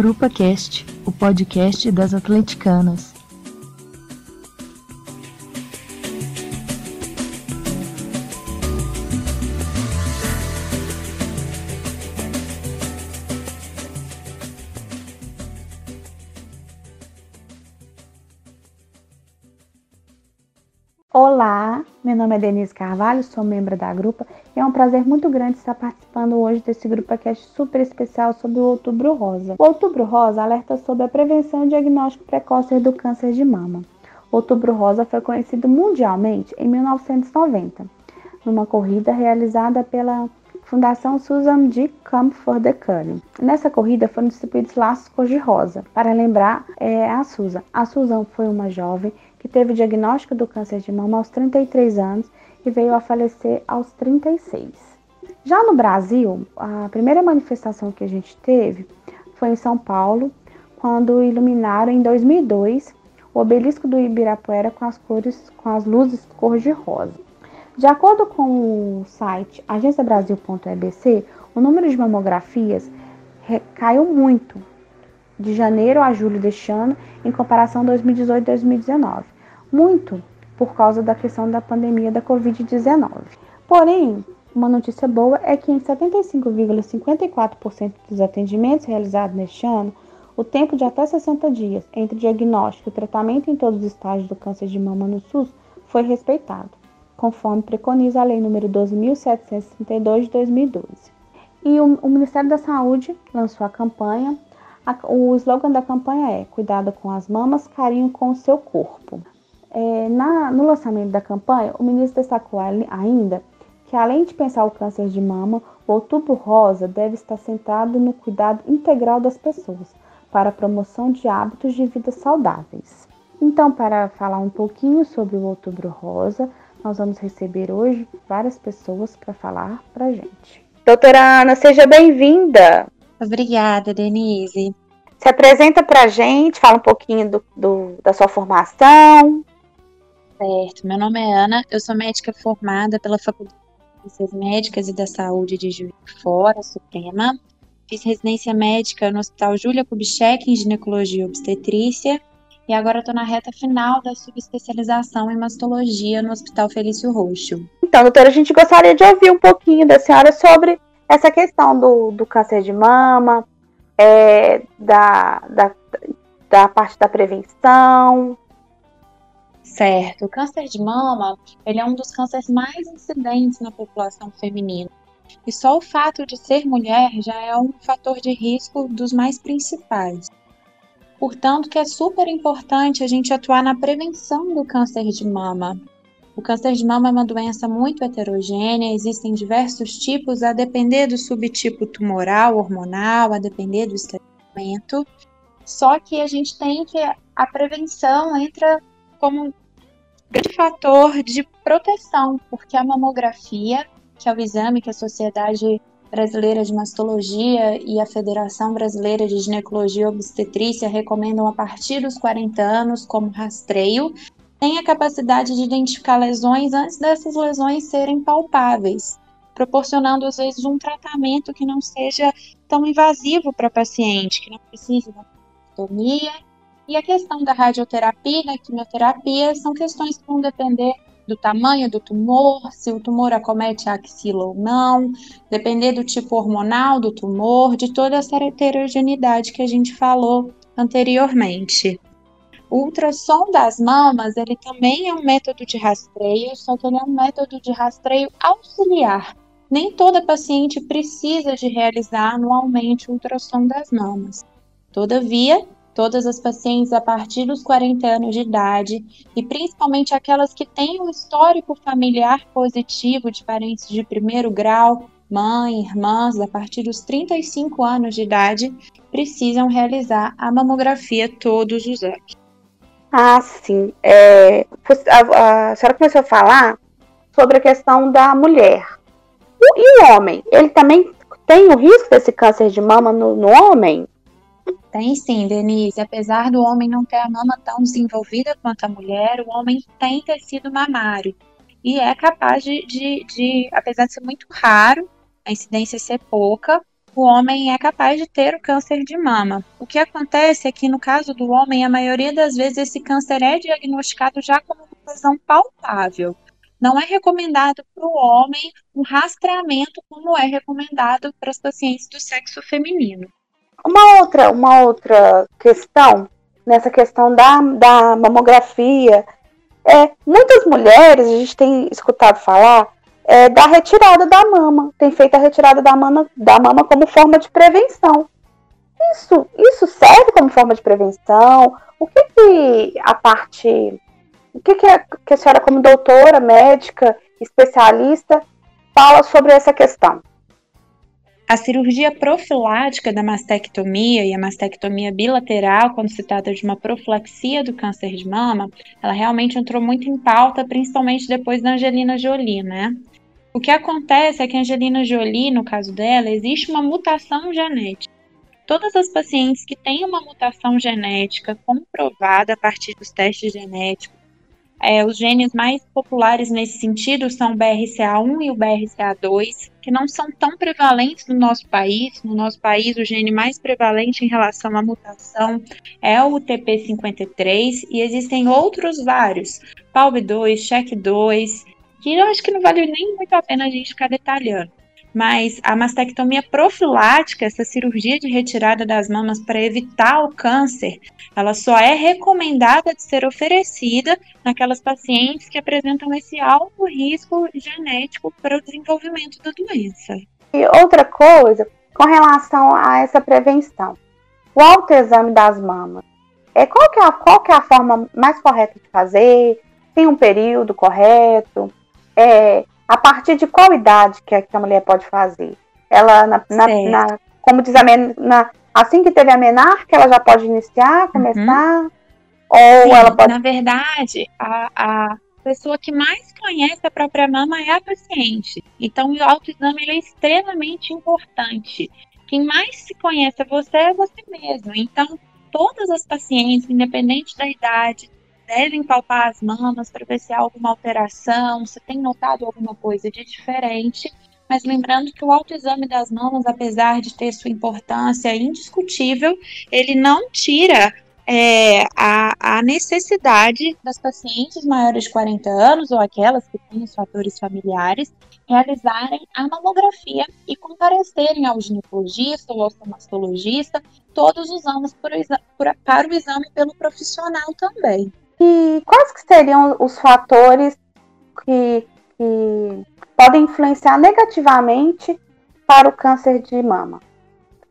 Grupa Cast, o podcast das atleticanas. Nome é Denise Carvalho, sou membro da grupa e é um prazer muito grande estar participando hoje desse grupo cast super especial sobre o Outubro Rosa. O Outubro Rosa alerta sobre a prevenção e diagnóstico precoce do câncer de mama. O Outubro Rosa foi conhecido mundialmente em 1990, numa corrida realizada pela Fundação Susan G. For the Cure. Nessa corrida foram distribuídos laços cor-de-rosa para lembrar é, a Susan. A Susan foi uma jovem que teve o diagnóstico do câncer de mama aos 33 anos e veio a falecer aos 36. Já no Brasil, a primeira manifestação que a gente teve foi em São Paulo, quando iluminaram em 2002 o obelisco do Ibirapuera com as cores, com as luzes cor de rosa. De acordo com o site agenciabrasil.ebc, o número de mamografias caiu muito de janeiro a julho deste ano em comparação a 2018 e 2019, muito por causa da questão da pandemia da Covid-19. Porém, uma notícia boa é que em 75,54% dos atendimentos realizados neste ano, o tempo de até 60 dias entre diagnóstico e tratamento em todos os estágios do câncer de mama no SUS foi respeitado, conforme preconiza a Lei nº 12.732 de 2012. E o, o Ministério da Saúde lançou a campanha o slogan da campanha é Cuidado com as mamas, carinho com o seu corpo. É, na, no lançamento da campanha, o ministro destacou ainda que, além de pensar o câncer de mama, o Outubro Rosa deve estar centrado no cuidado integral das pessoas para a promoção de hábitos de vida saudáveis. Então, para falar um pouquinho sobre o Outubro Rosa, nós vamos receber hoje várias pessoas para falar para a gente. Doutora Ana, seja bem-vinda! Obrigada, Denise. Se apresenta para a gente, fala um pouquinho do, do, da sua formação. Certo, meu nome é Ana, eu sou médica formada pela Faculdade de Ciências Médicas e da Saúde de Juiz de Fora, Suprema. Fiz residência médica no Hospital Júlia Kubitschek em ginecologia e obstetrícia e agora estou na reta final da subespecialização em mastologia no Hospital Felício Roxo. Então, doutora, a gente gostaria de ouvir um pouquinho da senhora sobre essa questão do, do câncer de mama, é, da, da, da parte da prevenção. Certo. O câncer de mama, ele é um dos cânceres mais incidentes na população feminina. E só o fato de ser mulher já é um fator de risco dos mais principais. Portanto, que é super importante a gente atuar na prevenção do câncer de mama, o câncer de mama é uma doença muito heterogênea, existem diversos tipos, a depender do subtipo tumoral, hormonal, a depender do tratamento. Só que a gente tem que a prevenção entra como um grande fator de proteção, porque a mamografia, que é o exame que a Sociedade Brasileira de Mastologia e a Federação Brasileira de Ginecologia e Obstetrícia recomendam a partir dos 40 anos como rastreio, tem a capacidade de identificar lesões antes dessas lesões serem palpáveis, proporcionando às vezes um tratamento que não seja tão invasivo para paciente, que não precise da anatomia. E a questão da radioterapia e da quimioterapia são questões que vão depender do tamanho do tumor, se o tumor acomete a axila ou não, depender do tipo hormonal do tumor, de toda essa heterogeneidade que a gente falou anteriormente. O ultrassom das mamas, ele também é um método de rastreio, só que ele é um método de rastreio auxiliar. Nem toda paciente precisa de realizar anualmente o ultrassom das mamas. Todavia, todas as pacientes a partir dos 40 anos de idade, e principalmente aquelas que têm um histórico familiar positivo de parentes de primeiro grau, mãe, irmãs, a partir dos 35 anos de idade, precisam realizar a mamografia todos os anos. Ah, sim. É, a, a senhora começou a falar sobre a questão da mulher. E o homem? Ele também tem o risco desse câncer de mama no, no homem? Tem sim, Denise. Apesar do homem não ter a mama tão desenvolvida quanto a mulher, o homem tem tecido mamário. E é capaz de, de, de apesar de ser muito raro, a incidência ser pouca, o homem é capaz de ter o câncer de mama. O que acontece é que, no caso do homem, a maioria das vezes esse câncer é diagnosticado já como uma lesão palpável. Não é recomendado para o homem um rastreamento como é recomendado para as pacientes do sexo feminino. Uma outra, uma outra questão, nessa questão da, da mamografia, é, muitas mulheres, a gente tem escutado falar, é, da retirada da mama, tem feito a retirada da mama, da mama como forma de prevenção. Isso, isso serve como forma de prevenção? O que, que a parte. O que, que, a, que a senhora, como doutora, médica, especialista, fala sobre essa questão? A cirurgia profilática da mastectomia e a mastectomia bilateral, quando se trata de uma profilaxia do câncer de mama, ela realmente entrou muito em pauta, principalmente depois da Angelina Jolie, né? O que acontece é que a Angelina Jolie, no caso dela, existe uma mutação genética. Todas as pacientes que têm uma mutação genética comprovada a partir dos testes genéticos, é, os genes mais populares nesse sentido são o BRCA1 e o BRCA2, que não são tão prevalentes no nosso país. No nosso país, o gene mais prevalente em relação à mutação é o TP53, e existem outros vários, PALB2, CHECK2, que eu acho que não vale nem muito a pena a gente ficar detalhando. Mas a mastectomia profilática, essa cirurgia de retirada das mamas para evitar o câncer, ela só é recomendada de ser oferecida naquelas pacientes que apresentam esse alto risco genético para o desenvolvimento da doença. E outra coisa, com relação a essa prevenção, o autoexame das mamas, é qual que é a, qual que é a forma mais correta de fazer? Tem um período correto? É, a partir de qual idade que a, que a mulher pode fazer? Ela, na, na, na como diz a na, assim que teve a menarca, ela já pode iniciar, uhum. começar? Uhum. Ou Sim, ela pode. Na verdade, a, a pessoa que mais conhece a própria mama é a paciente. Então, o autoexame é extremamente importante. Quem mais se conhece é você é você mesmo. Então, todas as pacientes, independente da idade, devem palpar as mamas para ver se há alguma alteração, se tem notado alguma coisa de diferente. Mas lembrando que o autoexame das mamas, apesar de ter sua importância indiscutível, ele não tira é, a, a, necessidade das pacientes maiores de 40 anos ou aquelas que têm os fatores familiares realizarem a mamografia e comparecerem ao ginecologista ou ao mastologista todos os anos por, para o exame pelo profissional também. E quais que seriam os fatores que, que podem influenciar negativamente para o câncer de mama?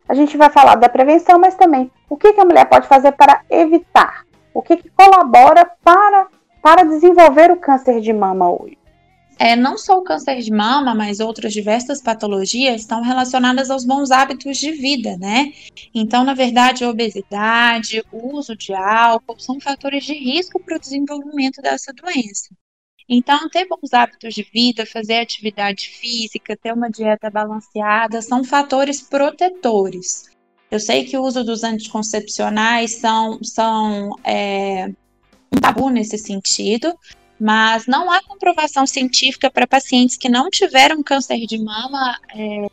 A gente vai falar da prevenção, mas também o que, que a mulher pode fazer para evitar? O que, que colabora para, para desenvolver o câncer de mama hoje? É, não só o câncer de mama, mas outras diversas patologias estão relacionadas aos bons hábitos de vida, né? Então, na verdade, a obesidade, o uso de álcool são fatores de risco para o desenvolvimento dessa doença. Então, ter bons hábitos de vida, fazer atividade física, ter uma dieta balanceada, são fatores protetores. Eu sei que o uso dos anticoncepcionais são, são é, um tabu nesse sentido, mas não há comprovação científica para pacientes que não tiveram câncer de mama é,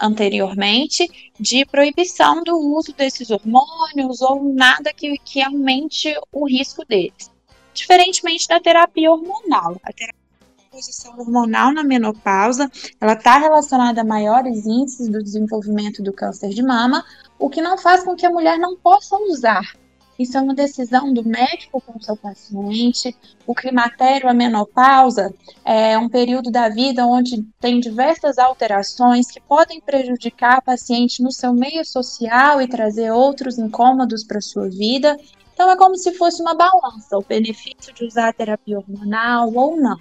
anteriormente de proibição do uso desses hormônios ou nada que, que aumente o risco deles. Diferentemente da terapia hormonal. A terapia de reposição hormonal na menopausa, ela está relacionada a maiores índices do desenvolvimento do câncer de mama, o que não faz com que a mulher não possa usar isso é uma decisão do médico com o seu paciente. O climatério, a menopausa, é um período da vida onde tem diversas alterações que podem prejudicar a paciente no seu meio social e trazer outros incômodos para sua vida. Então, é como se fosse uma balança, o benefício de usar a terapia hormonal ou não.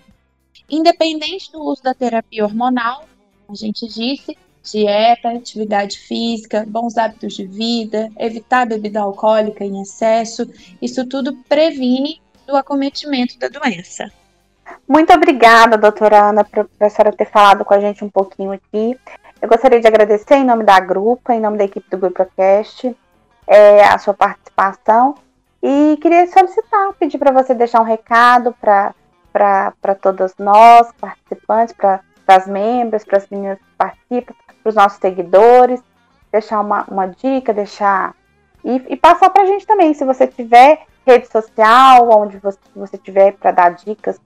Independente do uso da terapia hormonal, a gente disse, dieta, atividade física, bons hábitos de vida, evitar bebida alcoólica em excesso, isso tudo previne do acometimento da doença. Muito obrigada, doutora Ana, por a senhora ter falado com a gente um pouquinho aqui. Eu gostaria de agradecer em nome da grupo, em nome da equipe do GrupoCast, é, a sua participação e queria solicitar, pedir para você deixar um recado para todas nós, participantes, para as membros, para as meninas que participam, para os nossos seguidores, deixar uma, uma dica, deixar. E, e passar para a gente também, se você tiver rede social, onde você, você tiver para dar dicas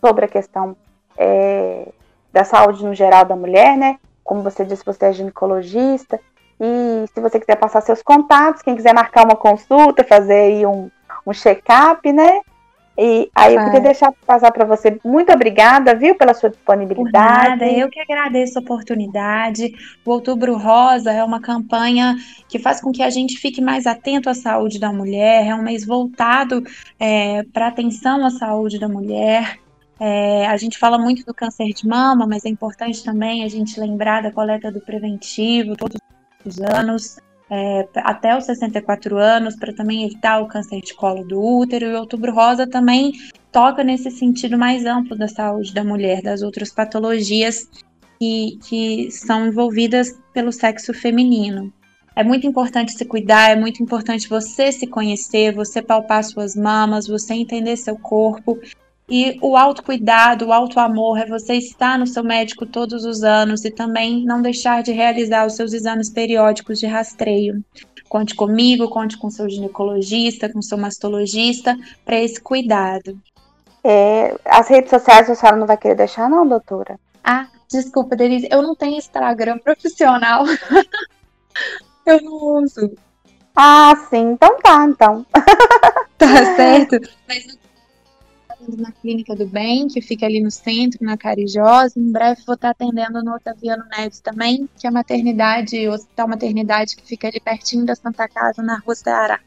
sobre a questão é, da saúde no geral da mulher, né? Como você disse, você é ginecologista. E se você quiser passar seus contatos, quem quiser marcar uma consulta, fazer aí um, um check-up, né? E aí eu queria deixar passar para você. Muito obrigada, viu, pela sua disponibilidade. Por nada, eu que agradeço a oportunidade. O Outubro Rosa é uma campanha que faz com que a gente fique mais atento à saúde da mulher. É um mês voltado é, para atenção à saúde da mulher. É, a gente fala muito do câncer de mama, mas é importante também a gente lembrar da coleta do preventivo todos os anos é, até os 64 anos, para também evitar o câncer de colo do útero. E o Outubro Rosa também toca nesse sentido mais amplo da saúde da mulher, das outras patologias que, que são envolvidas pelo sexo feminino. É muito importante se cuidar, é muito importante você se conhecer, você palpar suas mamas, você entender seu corpo e o autocuidado, o autoamor é você estar no seu médico todos os anos e também não deixar de realizar os seus exames periódicos de rastreio. Conte comigo, conte com seu ginecologista, com seu mastologista para esse cuidado. É, as redes sociais a senhora não vai querer deixar, não, doutora? Ah, desculpa, Denise, eu não tenho Instagram profissional. eu não uso. Ah, sim, então tá, então. tá certo. Mas na Clínica do Bem, que fica ali no centro, na Carijosa. Em breve vou estar atendendo no Otaviano Neves também, que é a maternidade, o hospital maternidade que fica ali pertinho da Santa Casa, na Rua Ceará.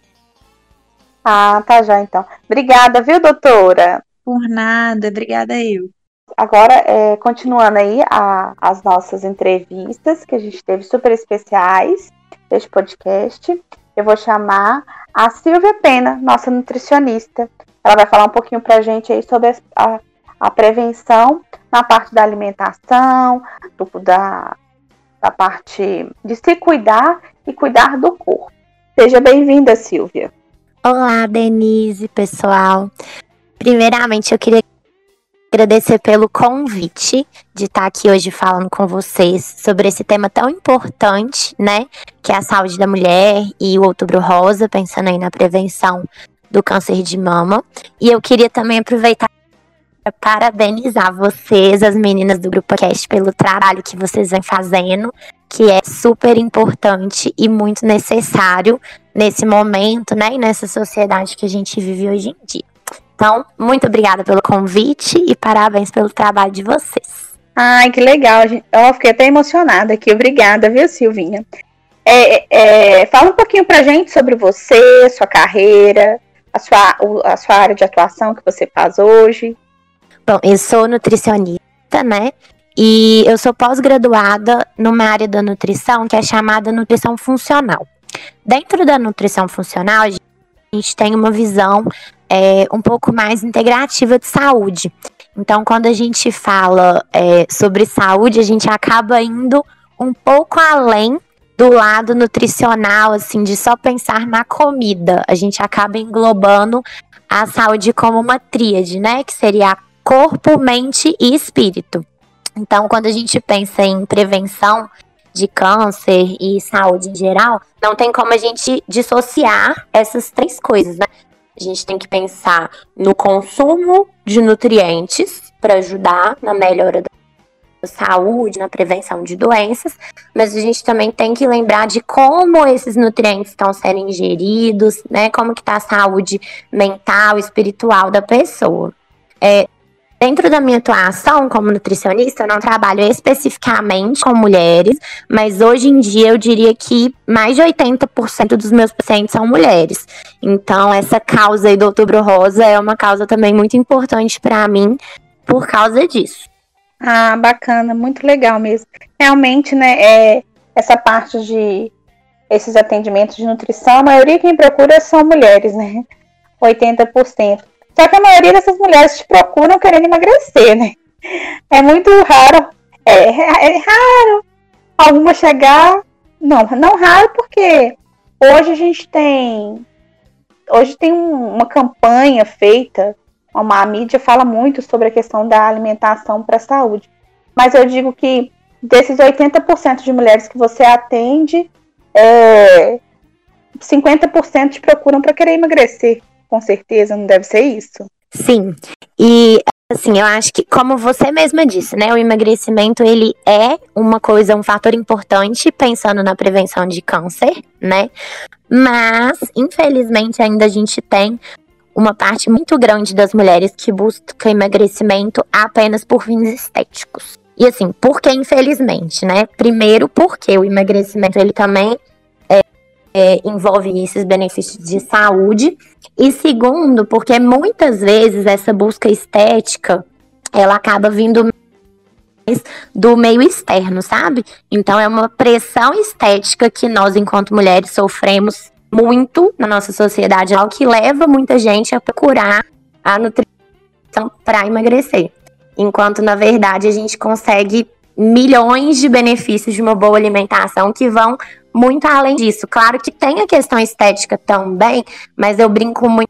Ah, tá já então. Obrigada, viu, doutora? Por nada, obrigada eu. Agora, é, continuando aí a, as nossas entrevistas, que a gente teve super especiais deste podcast, eu vou chamar a Silvia Pena, nossa nutricionista, ela vai falar um pouquinho para a gente aí sobre a, a, prevenção na parte da alimentação, do, da, da parte de se cuidar e cuidar do corpo. Seja bem-vinda, Silvia. Olá, Denise, pessoal. Primeiramente, eu queria agradecer pelo convite de estar aqui hoje falando com vocês sobre esse tema tão importante, né? Que é a saúde da mulher e o Outubro Rosa, pensando aí na prevenção do câncer de mama. E eu queria também aproveitar para parabenizar vocês, as meninas do Grupo Cast, pelo trabalho que vocês vêm fazendo, que é super importante e muito necessário nesse momento, né, e nessa sociedade que a gente vive hoje em dia. Então, muito obrigada pelo convite e parabéns pelo trabalho de vocês. Ai, que legal. Eu fiquei até emocionada aqui. Obrigada, viu, Silvinha? É, é, fala um pouquinho pra gente sobre você, sua carreira, a sua, a sua área de atuação que você faz hoje? Bom, eu sou nutricionista, né? E eu sou pós-graduada numa área da nutrição que é chamada nutrição funcional. Dentro da nutrição funcional, a gente tem uma visão é, um pouco mais integrativa de saúde. Então, quando a gente fala é, sobre saúde, a gente acaba indo um pouco além do lado nutricional, assim, de só pensar na comida. A gente acaba englobando a saúde como uma tríade, né? Que seria corpo, mente e espírito. Então, quando a gente pensa em prevenção de câncer e saúde em geral, não tem como a gente dissociar essas três coisas, né? A gente tem que pensar no consumo de nutrientes para ajudar na melhora da saúde, na prevenção de doenças, mas a gente também tem que lembrar de como esses nutrientes estão sendo ingeridos, né? Como que está a saúde mental, espiritual da pessoa. É, Dentro da minha atuação como nutricionista, eu não trabalho especificamente com mulheres, mas hoje em dia eu diria que mais de 80% dos meus pacientes são mulheres. Então, essa causa aí do Outubro Rosa é uma causa também muito importante para mim por causa disso. Ah, bacana, muito legal mesmo. Realmente, né, é, essa parte de esses atendimentos de nutrição, a maioria quem procura são mulheres, né? 80%. Só que a maioria dessas mulheres te procuram querendo emagrecer, né? É muito raro, é, é raro alguma chegar. Não, não raro porque hoje a gente tem. Hoje tem um, uma campanha feita a mídia fala muito sobre a questão da alimentação para a saúde. Mas eu digo que desses 80% de mulheres que você atende, é, 50% te procuram para querer emagrecer. Com certeza, não deve ser isso? Sim. E assim, eu acho que como você mesma disse, né, o emagrecimento ele é uma coisa, um fator importante pensando na prevenção de câncer, né? Mas infelizmente ainda a gente tem uma parte muito grande das mulheres que busca emagrecimento apenas por fins estéticos. E assim, por que infelizmente, né? Primeiro, porque o emagrecimento ele também é, é, envolve esses benefícios de saúde. E segundo, porque muitas vezes essa busca estética ela acaba vindo do meio externo, sabe? Então é uma pressão estética que nós, enquanto mulheres, sofremos muito na nossa sociedade, algo que leva muita gente a procurar a nutrição para emagrecer. Enquanto, na verdade, a gente consegue milhões de benefícios de uma boa alimentação que vão muito além disso. Claro que tem a questão estética também, mas eu brinco muito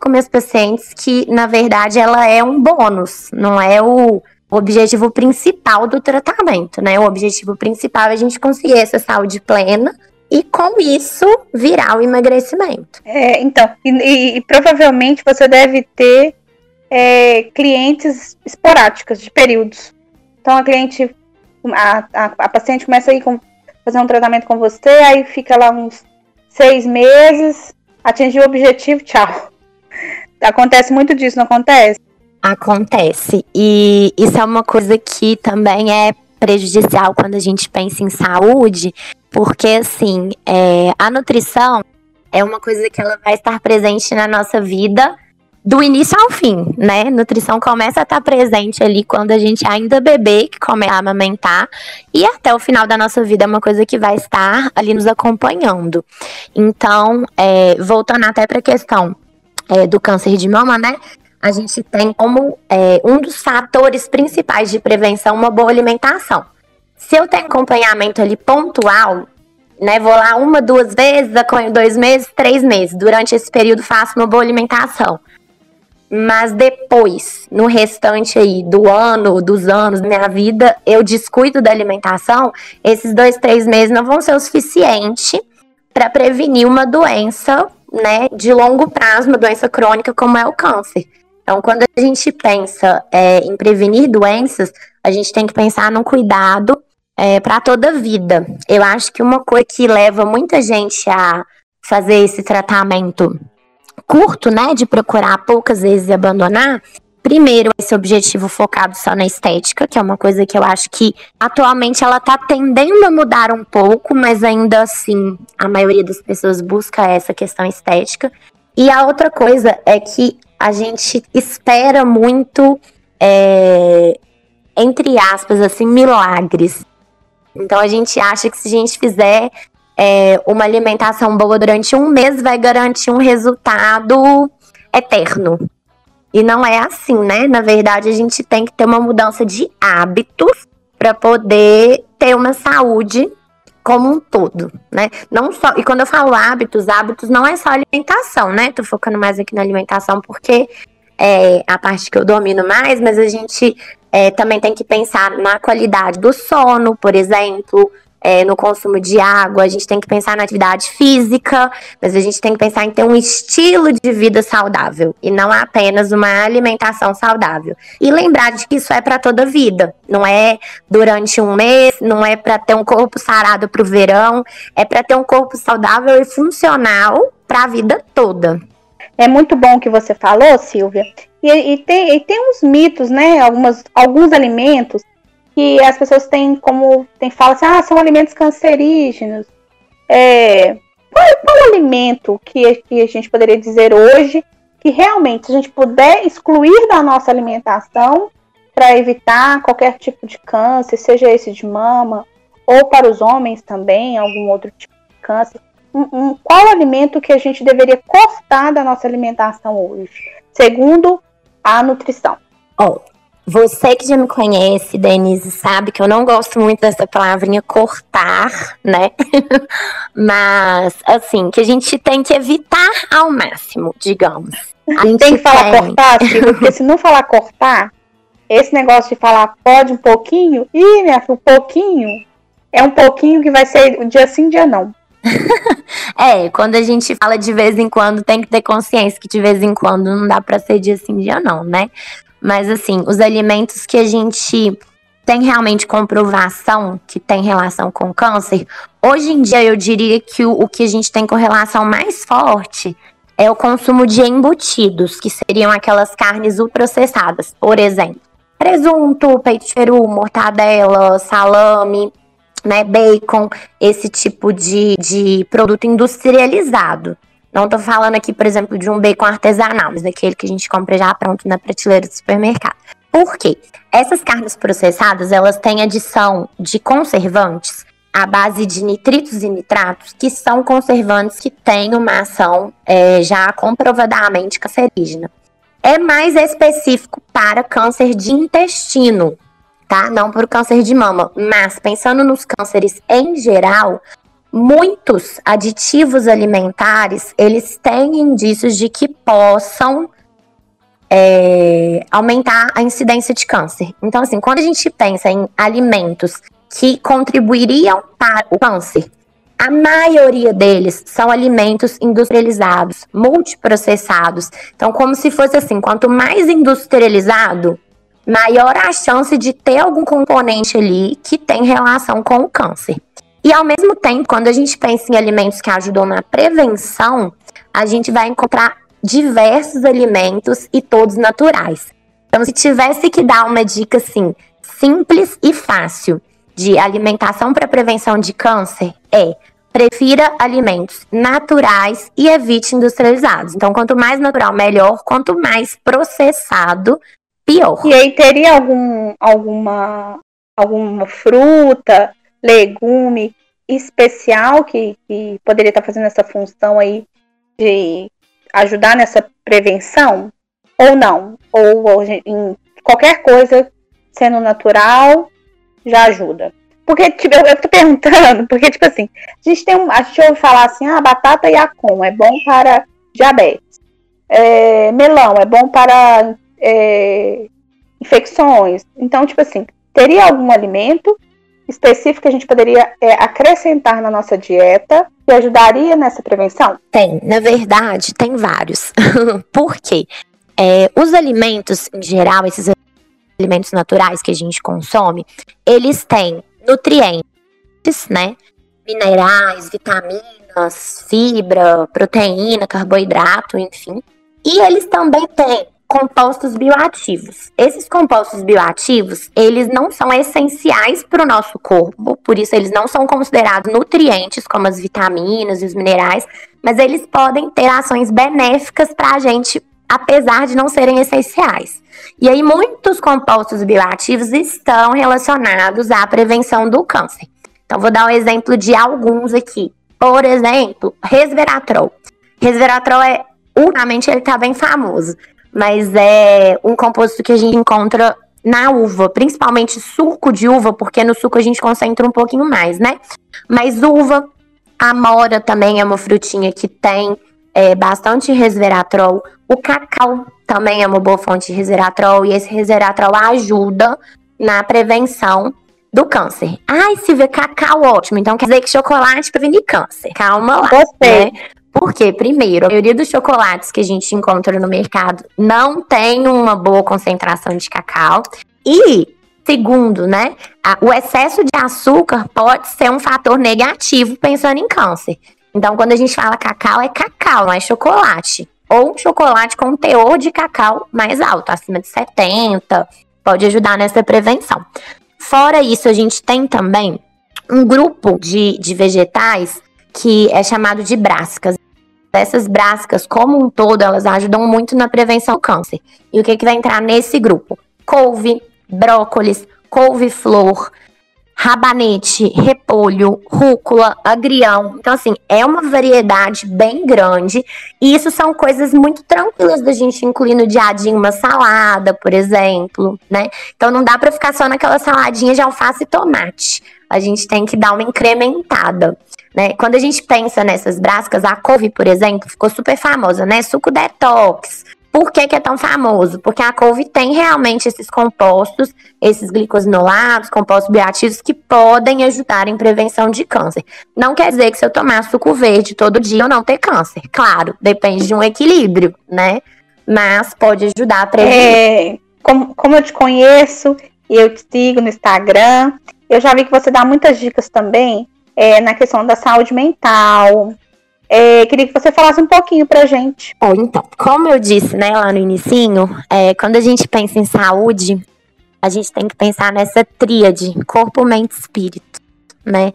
com meus pacientes que, na verdade, ela é um bônus, não é o objetivo principal do tratamento, né? O objetivo principal é a gente conseguir essa saúde plena e com isso virar o emagrecimento. É, então, e, e, provavelmente você deve ter é, clientes esporádicas de períodos. Então a cliente, a, a, a paciente começa a ir com, fazer um tratamento com você, aí fica lá uns seis meses, atingiu o objetivo, tchau. Acontece muito disso, não acontece? Acontece. E isso é uma coisa que também é prejudicial quando a gente pensa em saúde, porque, assim, é, a nutrição é uma coisa que ela vai estar presente na nossa vida do início ao fim, né? Nutrição começa a estar presente ali quando a gente ainda bebê, que começa a amamentar, e até o final da nossa vida é uma coisa que vai estar ali nos acompanhando. Então, é, voltando até para a questão é, do câncer de mama, né? A gente tem como é, um dos fatores principais de prevenção uma boa alimentação. Se eu tenho acompanhamento ali pontual, né, vou lá uma, duas vezes, dois meses, três meses. Durante esse período faço uma boa alimentação. Mas depois, no restante aí do ano, dos anos da minha vida, eu descuido da alimentação, esses dois, três meses não vão ser o suficiente para prevenir uma doença, né, de longo prazo, uma doença crônica como é o câncer. Então, quando a gente pensa é, em prevenir doenças, a gente tem que pensar no cuidado é, para toda a vida. Eu acho que uma coisa que leva muita gente a fazer esse tratamento curto, né, de procurar poucas vezes e abandonar, primeiro esse objetivo focado só na estética, que é uma coisa que eu acho que atualmente ela tá tendendo a mudar um pouco, mas ainda assim a maioria das pessoas busca essa questão estética. E a outra coisa é que a gente espera muito, é, entre aspas, assim, milagres. Então a gente acha que se a gente fizer é, uma alimentação boa durante um mês, vai garantir um resultado eterno. E não é assim, né? Na verdade, a gente tem que ter uma mudança de hábitos para poder ter uma saúde como um todo, né? Não só, e quando eu falo hábitos, hábitos não é só alimentação, né? Tô focando mais aqui na alimentação porque é a parte que eu domino mais, mas a gente é, também tem que pensar na qualidade do sono, por exemplo, é, no consumo de água, a gente tem que pensar na atividade física, mas a gente tem que pensar em ter um estilo de vida saudável e não apenas uma alimentação saudável. E lembrar de que isso é para toda a vida, não é durante um mês, não é para ter um corpo sarado para o verão, é para ter um corpo saudável e funcional para a vida toda. É muito bom o que você falou, Silvia. E, e, tem, e tem uns mitos, né? Algumas, alguns alimentos que as pessoas têm como. Tem, fala assim, ah, são alimentos cancerígenos. É, qual, qual alimento que, que a gente poderia dizer hoje que realmente, a gente puder excluir da nossa alimentação para evitar qualquer tipo de câncer, seja esse de mama, ou para os homens também, algum outro tipo de câncer, um, um, qual alimento que a gente deveria cortar da nossa alimentação hoje, segundo a nutrição? Oh, você que já me conhece, Denise, sabe que eu não gosto muito dessa palavrinha cortar, né? Mas, assim, que a gente tem que evitar ao máximo, digamos. A gente tem que falar tem... cortar, porque se não falar cortar, esse negócio de falar pode um pouquinho, e filha, um pouquinho é um pouquinho que vai ser dia sim, dia não. é, quando a gente fala de vez em quando, tem que ter consciência que de vez em quando não dá para ser dia sim, dia não, né? Mas assim, os alimentos que a gente tem realmente comprovação que tem relação com câncer, hoje em dia eu diria que o, o que a gente tem correlação mais forte é o consumo de embutidos, que seriam aquelas carnes ultraprocessadas, por exemplo. Presunto, peito de peru, mortadela, salame, né, bacon, esse tipo de, de produto industrializado. Não estou falando aqui, por exemplo, de um bacon artesanal, mas daquele que a gente compra já pronto na prateleira do supermercado. Por quê? Essas carnes processadas, elas têm adição de conservantes à base de nitritos e nitratos, que são conservantes que têm uma ação é, já comprovadamente cancerígena. É mais específico para câncer de intestino, tá? Não para o câncer de mama. Mas pensando nos cânceres em geral, muitos aditivos alimentares, eles têm indícios de que possam é, aumentar a incidência de câncer. Então, assim, quando a gente pensa em alimentos que contribuiriam para o câncer. A maioria deles são alimentos industrializados, multiprocessados. Então, como se fosse assim: quanto mais industrializado, maior a chance de ter algum componente ali que tem relação com o câncer. E ao mesmo tempo, quando a gente pensa em alimentos que ajudam na prevenção, a gente vai encontrar diversos alimentos e todos naturais. Então, se tivesse que dar uma dica assim, simples e fácil, de alimentação para prevenção de câncer é prefira alimentos naturais e evite industrializados. Então, quanto mais natural, melhor. Quanto mais processado, pior. E aí teria algum, alguma, alguma fruta, legume especial que, que poderia estar fazendo essa função aí de ajudar nessa prevenção? Ou não? Ou, ou em qualquer coisa sendo natural já ajuda. Porque, tipo, eu, eu tô perguntando, porque, tipo assim, a gente tem um. A gente ouve falar assim, ah, batata e acon é bom para diabetes. É, melão é bom para é, infecções. Então, tipo assim, teria algum alimento específico que a gente poderia é, acrescentar na nossa dieta que ajudaria nessa prevenção? Tem, na verdade, tem vários. Por quê? É, os alimentos, em geral, esses alimentos naturais que a gente consome, eles têm nutrientes, né? Minerais, vitaminas, fibra, proteína, carboidrato, enfim. E eles também têm compostos bioativos. Esses compostos bioativos, eles não são essenciais para o nosso corpo, por isso eles não são considerados nutrientes como as vitaminas e os minerais, mas eles podem ter ações benéficas para a gente apesar de não serem essenciais. E aí, muitos compostos bioativos estão relacionados à prevenção do câncer. Então, vou dar um exemplo de alguns aqui. Por exemplo, resveratrol. Resveratrol é, ultimamente, ele está bem famoso, mas é um composto que a gente encontra na uva, principalmente suco de uva, porque no suco a gente concentra um pouquinho mais, né? Mas uva, amora também é uma frutinha que tem é, bastante resveratrol. O cacau também é uma boa fonte de resveratrol e esse resveratrol ajuda na prevenção do câncer. Ai, Silvia, cacau ótimo. Então quer dizer que chocolate previne câncer. Calma lá. Gostei. Né? Porque, primeiro, a maioria dos chocolates que a gente encontra no mercado não tem uma boa concentração de cacau. E, segundo, né, a, o excesso de açúcar pode ser um fator negativo pensando em câncer. Então, quando a gente fala cacau, é cacau, não é chocolate. Ou chocolate com teor de cacau mais alto, acima de 70, pode ajudar nessa prevenção. Fora isso, a gente tem também um grupo de, de vegetais que é chamado de brascas. Essas brascas, como um todo, elas ajudam muito na prevenção do câncer. E o que, que vai entrar nesse grupo? Couve, brócolis, couve-flor, rabanete, repolho, rúcula, agrião. Então, assim, é uma variedade bem grande. E isso são coisas muito tranquilas da gente incluir no dia a dia uma salada, por exemplo, né? Então, não dá para ficar só naquela saladinha de alface e tomate. A gente tem que dar uma incrementada. Né? Quando a gente pensa nessas brascas, a couve, por exemplo, ficou super famosa, né? Suco detox, Por que, que, é tão famoso? Porque a couve tem realmente esses compostos, esses glicosinolados, compostos bioativos que podem ajudar em prevenção de câncer. Não quer dizer que se eu tomar suco verde todo dia eu não ter câncer. Claro, depende de um equilíbrio, né? Mas pode ajudar a prevenir. É, como, como eu te conheço e eu te sigo no Instagram, eu já vi que você dá muitas dicas também é, na questão da saúde mental, é, queria que você falasse um pouquinho pra gente. Bom, então, como eu disse, né, lá no inicinho, é, quando a gente pensa em saúde, a gente tem que pensar nessa tríade, corpo, mente e espírito, né?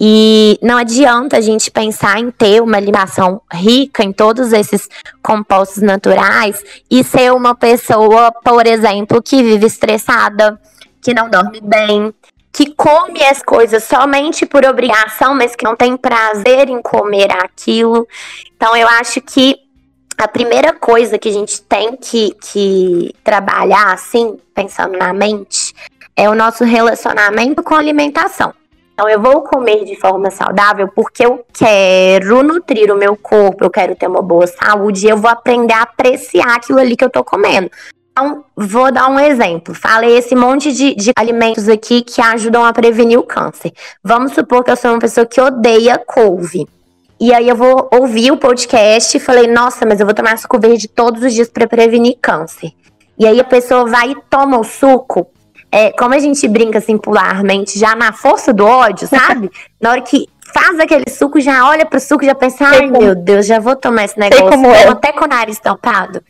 E não adianta a gente pensar em ter uma alimentação rica em todos esses compostos naturais e ser uma pessoa, por exemplo, que vive estressada, que não dorme bem, que come as coisas somente por obrigação, mas que não tem prazer em comer aquilo. Então, eu acho que a primeira coisa que a gente tem que, que trabalhar, assim, pensando na mente, é o nosso relacionamento com a alimentação. Então, eu vou comer de forma saudável porque eu quero nutrir o meu corpo, eu quero ter uma boa saúde e eu vou aprender a apreciar aquilo ali que eu tô comendo. Então, vou dar um exemplo. Falei esse monte de, de, alimentos aqui que ajudam a prevenir o câncer. Vamos supor que eu sou uma pessoa que odeia couve. E aí eu vou ouvir o podcast e falei, nossa, mas eu vou tomar suco verde todos os dias para prevenir câncer. E aí a pessoa vai e toma o suco. É, como a gente brinca assim popularmente, já na força do ódio, sabe? na hora que faz aquele suco, já olha pro suco, já pensa, ai meu Deus, já vou tomar esse negócio. Como é. Até com o nariz tampado.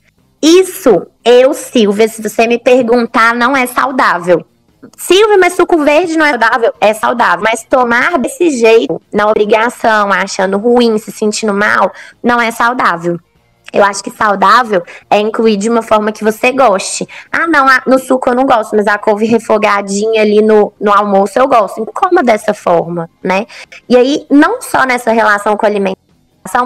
Isso, eu, Silvia, se você me perguntar, não é saudável. Silvia, mas suco verde não é saudável? É saudável. Mas tomar desse jeito, na obrigação, achando ruim, se sentindo mal, não é saudável. Eu acho que saudável é incluir de uma forma que você goste. Ah, não, no suco eu não gosto, mas a couve refogadinha ali no, no almoço eu gosto. Coma dessa forma, né? E aí, não só nessa relação com o alimento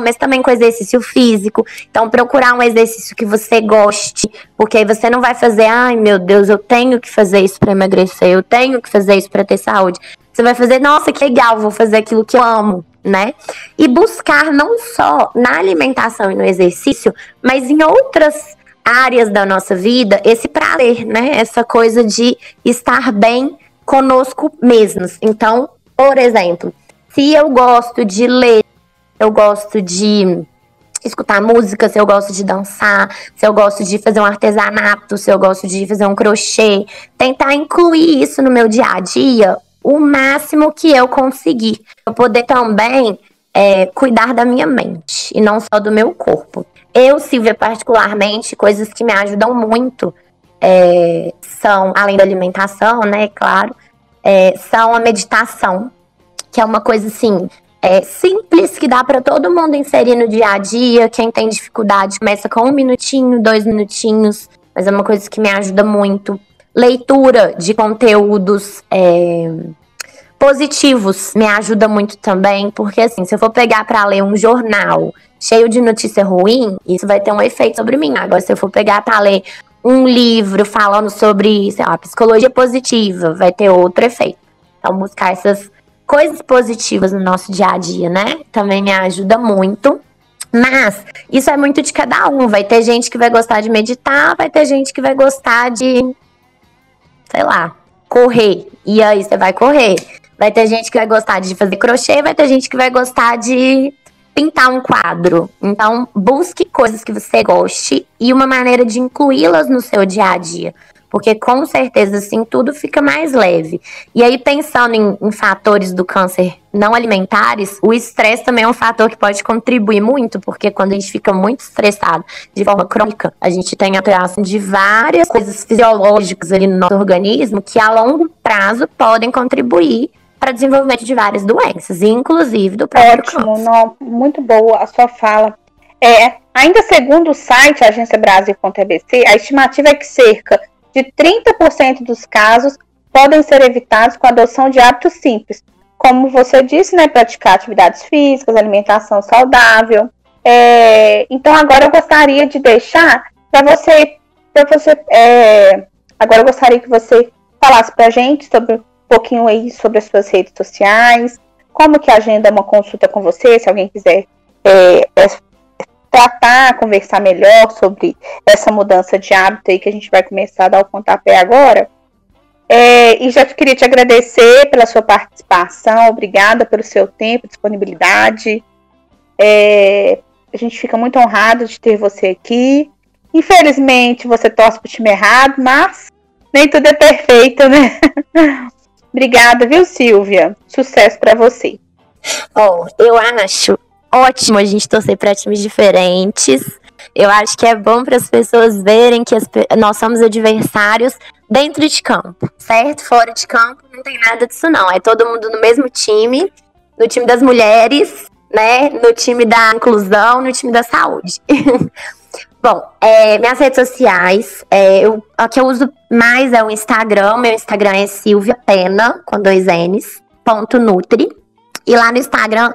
mas também com exercício físico. Então, procurar um exercício que você goste, porque aí você não vai fazer, ai meu Deus, eu tenho que fazer isso para emagrecer, eu tenho que fazer isso para ter saúde. Você vai fazer, nossa, que legal, vou fazer aquilo que eu amo, né? E buscar não só na alimentação e no exercício, mas em outras áreas da nossa vida esse prazer, né? Essa coisa de estar bem conosco mesmos. Então, por exemplo, se eu gosto de ler eu gosto de escutar música, se eu gosto de dançar, se eu gosto de fazer um artesanato, se eu gosto de fazer um crochê, tentar incluir isso no meu dia a dia o máximo que eu conseguir. Eu poder também é, cuidar da minha mente e não só do meu corpo. Eu, Silvia, particularmente, coisas que me ajudam muito é, são, além da alimentação, né, claro, é, são a meditação, que é uma coisa assim, é, simples que dá para todo mundo inserir no dia a dia. Quem tem dificuldade começa com um minutinho, dois minutinhos, mas é uma coisa que me ajuda muito. Leitura de conteúdos é, positivos me ajuda muito também, porque assim, se eu for pegar para ler um jornal cheio de notícia ruim, isso vai ter um efeito sobre mim. Agora, se eu for pegar para ler um livro falando sobre, sei lá, psicologia positiva, vai ter outro efeito. Então, buscar essas coisas positivas no nosso dia a dia, né? Também me ajuda muito. Mas isso é muito de cada um. Vai ter gente que vai gostar de meditar, vai ter gente que vai gostar de, sei lá, correr. E aí você vai correr. Vai ter gente que vai gostar de fazer crochê, vai ter gente que vai gostar de pintar um quadro. Então, busque coisas que você goste e uma maneira de incluí-las no seu dia a dia porque com certeza assim tudo fica mais leve. E aí pensando em, em, fatores do câncer não alimentares, o estresse também é um fator que pode contribuir muito, porque quando a gente fica muito estressado de forma crônica, a gente tem alteração de várias coisas fisiológicas ali no nosso organismo que a longo prazo podem contribuir para o desenvolvimento de várias doenças, inclusive do próprio Ótimo, câncer. Não, muito boa a sua fala. É, ainda segundo o site Agência Brasil.tbc, a estimativa é que cerca de 30% dos casos podem ser evitados com a adoção de hábitos simples, como você disse, né, praticar atividades físicas, alimentação saudável. É, então agora eu gostaria de deixar para você, para você, é, agora eu gostaria que você falasse para a gente sobre um pouquinho aí sobre as suas redes sociais, como que agenda uma consulta com você, se alguém quiser é, é tratar, conversar melhor sobre essa mudança de hábito aí que a gente vai começar a dar o pontapé agora. É, e já queria te agradecer pela sua participação, obrigada pelo seu tempo, disponibilidade. É, a gente fica muito honrado de ter você aqui. Infelizmente, você torce pro time errado, mas nem tudo é perfeito, né? obrigada, viu, Silvia? Sucesso para você. Oh, eu acho ótimo a gente torcer para times diferentes. Eu acho que é bom para as pessoas verem que as, nós somos adversários dentro de campo, certo? Fora de campo não tem nada disso não. É todo mundo no mesmo time, no time das mulheres, né? No time da inclusão, no time da saúde. Bom, é, minhas redes sociais, é, eu, a que eu uso mais é o Instagram. Meu Instagram é Silvia Pena, com dois N's, ponto Nutri. E lá no Instagram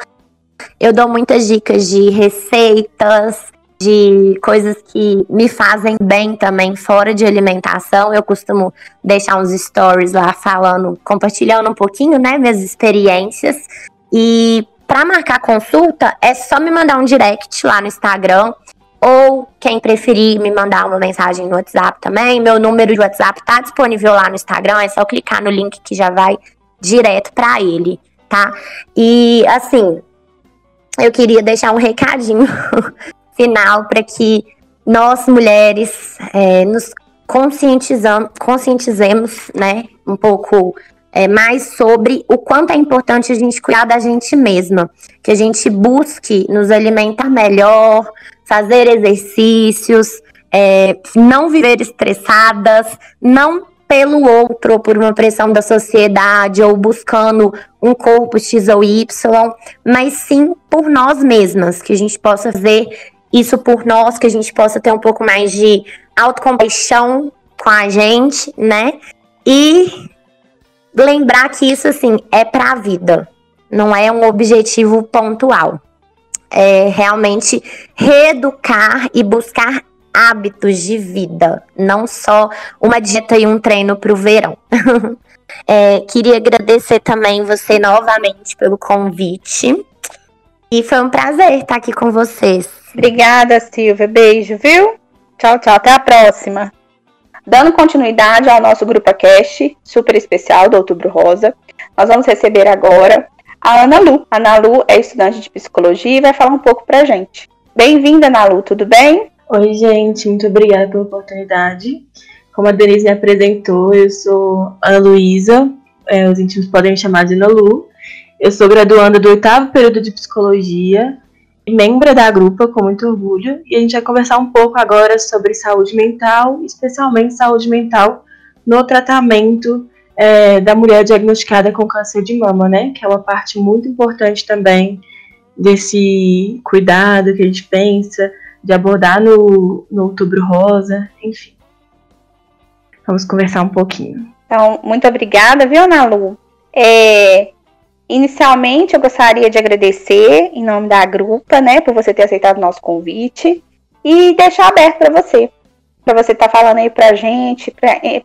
eu dou muitas dicas de receitas, de coisas que me fazem bem também fora de alimentação. Eu costumo deixar uns stories lá falando, compartilhando um pouquinho, né, minhas experiências. E para marcar consulta é só me mandar um direct lá no Instagram ou quem preferir me mandar uma mensagem no WhatsApp também. Meu número de WhatsApp tá disponível lá no Instagram, é só clicar no link que já vai direto para ele, tá? E assim, eu queria deixar um recadinho final para que nós mulheres é, nos conscientizamos, conscientizemos, né, um pouco é, mais sobre o quanto é importante a gente cuidar da gente mesma, que a gente busque nos alimentar melhor, fazer exercícios, é, não viver estressadas, não pelo outro, ou por uma pressão da sociedade, ou buscando um corpo X ou Y, mas sim por nós mesmas, que a gente possa ver isso por nós, que a gente possa ter um pouco mais de autocompaixão com a gente, né? E lembrar que isso, assim, é para a vida, não é um objetivo pontual. É realmente reeducar e buscar hábitos de vida, não só uma dieta e um treino para o verão. é, queria agradecer também você novamente pelo convite. E foi um prazer estar aqui com vocês. Obrigada, Silvia. Beijo, viu? Tchau, tchau. Até a próxima. Dando continuidade ao nosso Grupo Cast, super especial do Outubro Rosa, nós vamos receber agora a Ana Lu. A Ana Lu é estudante de psicologia e vai falar um pouco pra gente. Bem-vinda, Ana Lu, tudo bem? Oi, gente, muito obrigada pela oportunidade. Como a Denise me apresentou, eu sou Ana Luísa, é, os íntimos podem me chamar de Ana Lu. Eu sou graduanda do oitavo período de psicologia e membro da grupa, com muito orgulho. E a gente vai conversar um pouco agora sobre saúde mental, especialmente saúde mental no tratamento é, da mulher diagnosticada com câncer de mama, né? Que é uma parte muito importante também desse cuidado que a gente pensa de abordar no, no Outubro Rosa, enfim. Vamos conversar um pouquinho. Então, muito obrigada, viu, Nalu? É, inicialmente, eu gostaria de agradecer, em nome da grupa, né, por você ter aceitado o nosso convite e deixar aberto para você, para você estar tá falando aí para a gente, para é,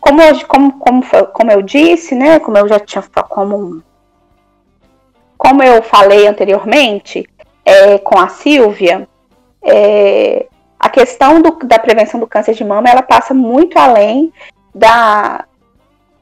como, como, como, como eu disse, né, como eu já tinha como como eu falei anteriormente é, com a Silvia, é, a questão do, da prevenção do câncer de mama ela passa muito além da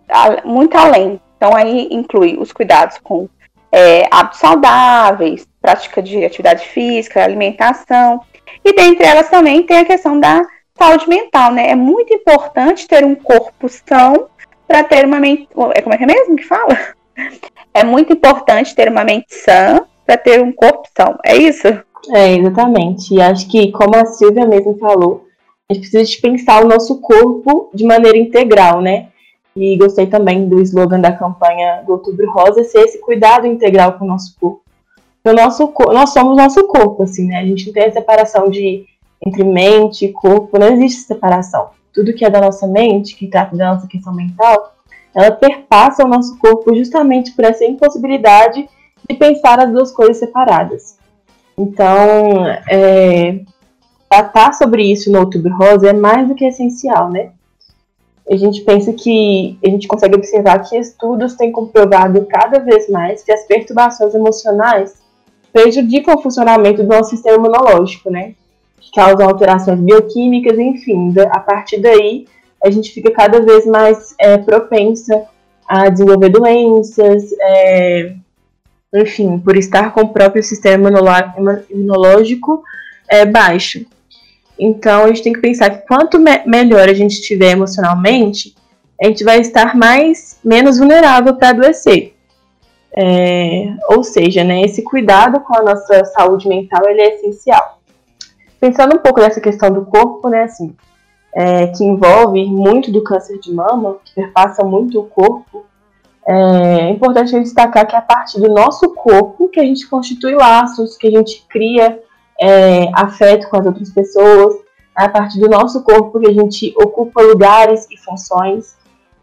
a, muito além. Então aí inclui os cuidados com é, hábitos saudáveis, prática de atividade física, alimentação e dentre elas também tem a questão da saúde mental, né? É muito importante ter um corpo são para ter uma mente, é como é que é mesmo que fala? É muito importante ter uma mente sã para ter um corpo são. É isso? É, exatamente. E acho que, como a Silvia mesmo falou, a gente precisa de pensar o nosso corpo de maneira integral, né? E gostei também do slogan da campanha do Outubro Rosa ser esse cuidado integral com o nosso corpo. O nosso, nós somos nosso corpo, assim, né? A gente não tem a separação de entre mente e corpo, não existe separação. Tudo que é da nossa mente, que trata da nossa questão mental, ela perpassa o nosso corpo justamente por essa impossibilidade de pensar as duas coisas separadas. Então, é, tratar sobre isso no Outubro Rosa é mais do que essencial, né? A gente pensa que a gente consegue observar que estudos têm comprovado cada vez mais que as perturbações emocionais prejudicam o funcionamento do nosso sistema imunológico, né? Que causam alterações bioquímicas, enfim. A partir daí, a gente fica cada vez mais é, propensa a desenvolver doenças, é, enfim, por estar com o próprio sistema imunológico é, baixo. Então, a gente tem que pensar que quanto me melhor a gente estiver emocionalmente, a gente vai estar mais menos vulnerável para adoecer. É, ou seja, né, esse cuidado com a nossa saúde mental ele é essencial. Pensando um pouco nessa questão do corpo, né, assim, é, que envolve muito do câncer de mama, que perpassa muito o corpo, é importante destacar que é a partir do nosso corpo que a gente constitui laços, que a gente cria é, afeto com as outras pessoas, é a partir do nosso corpo que a gente ocupa lugares e funções.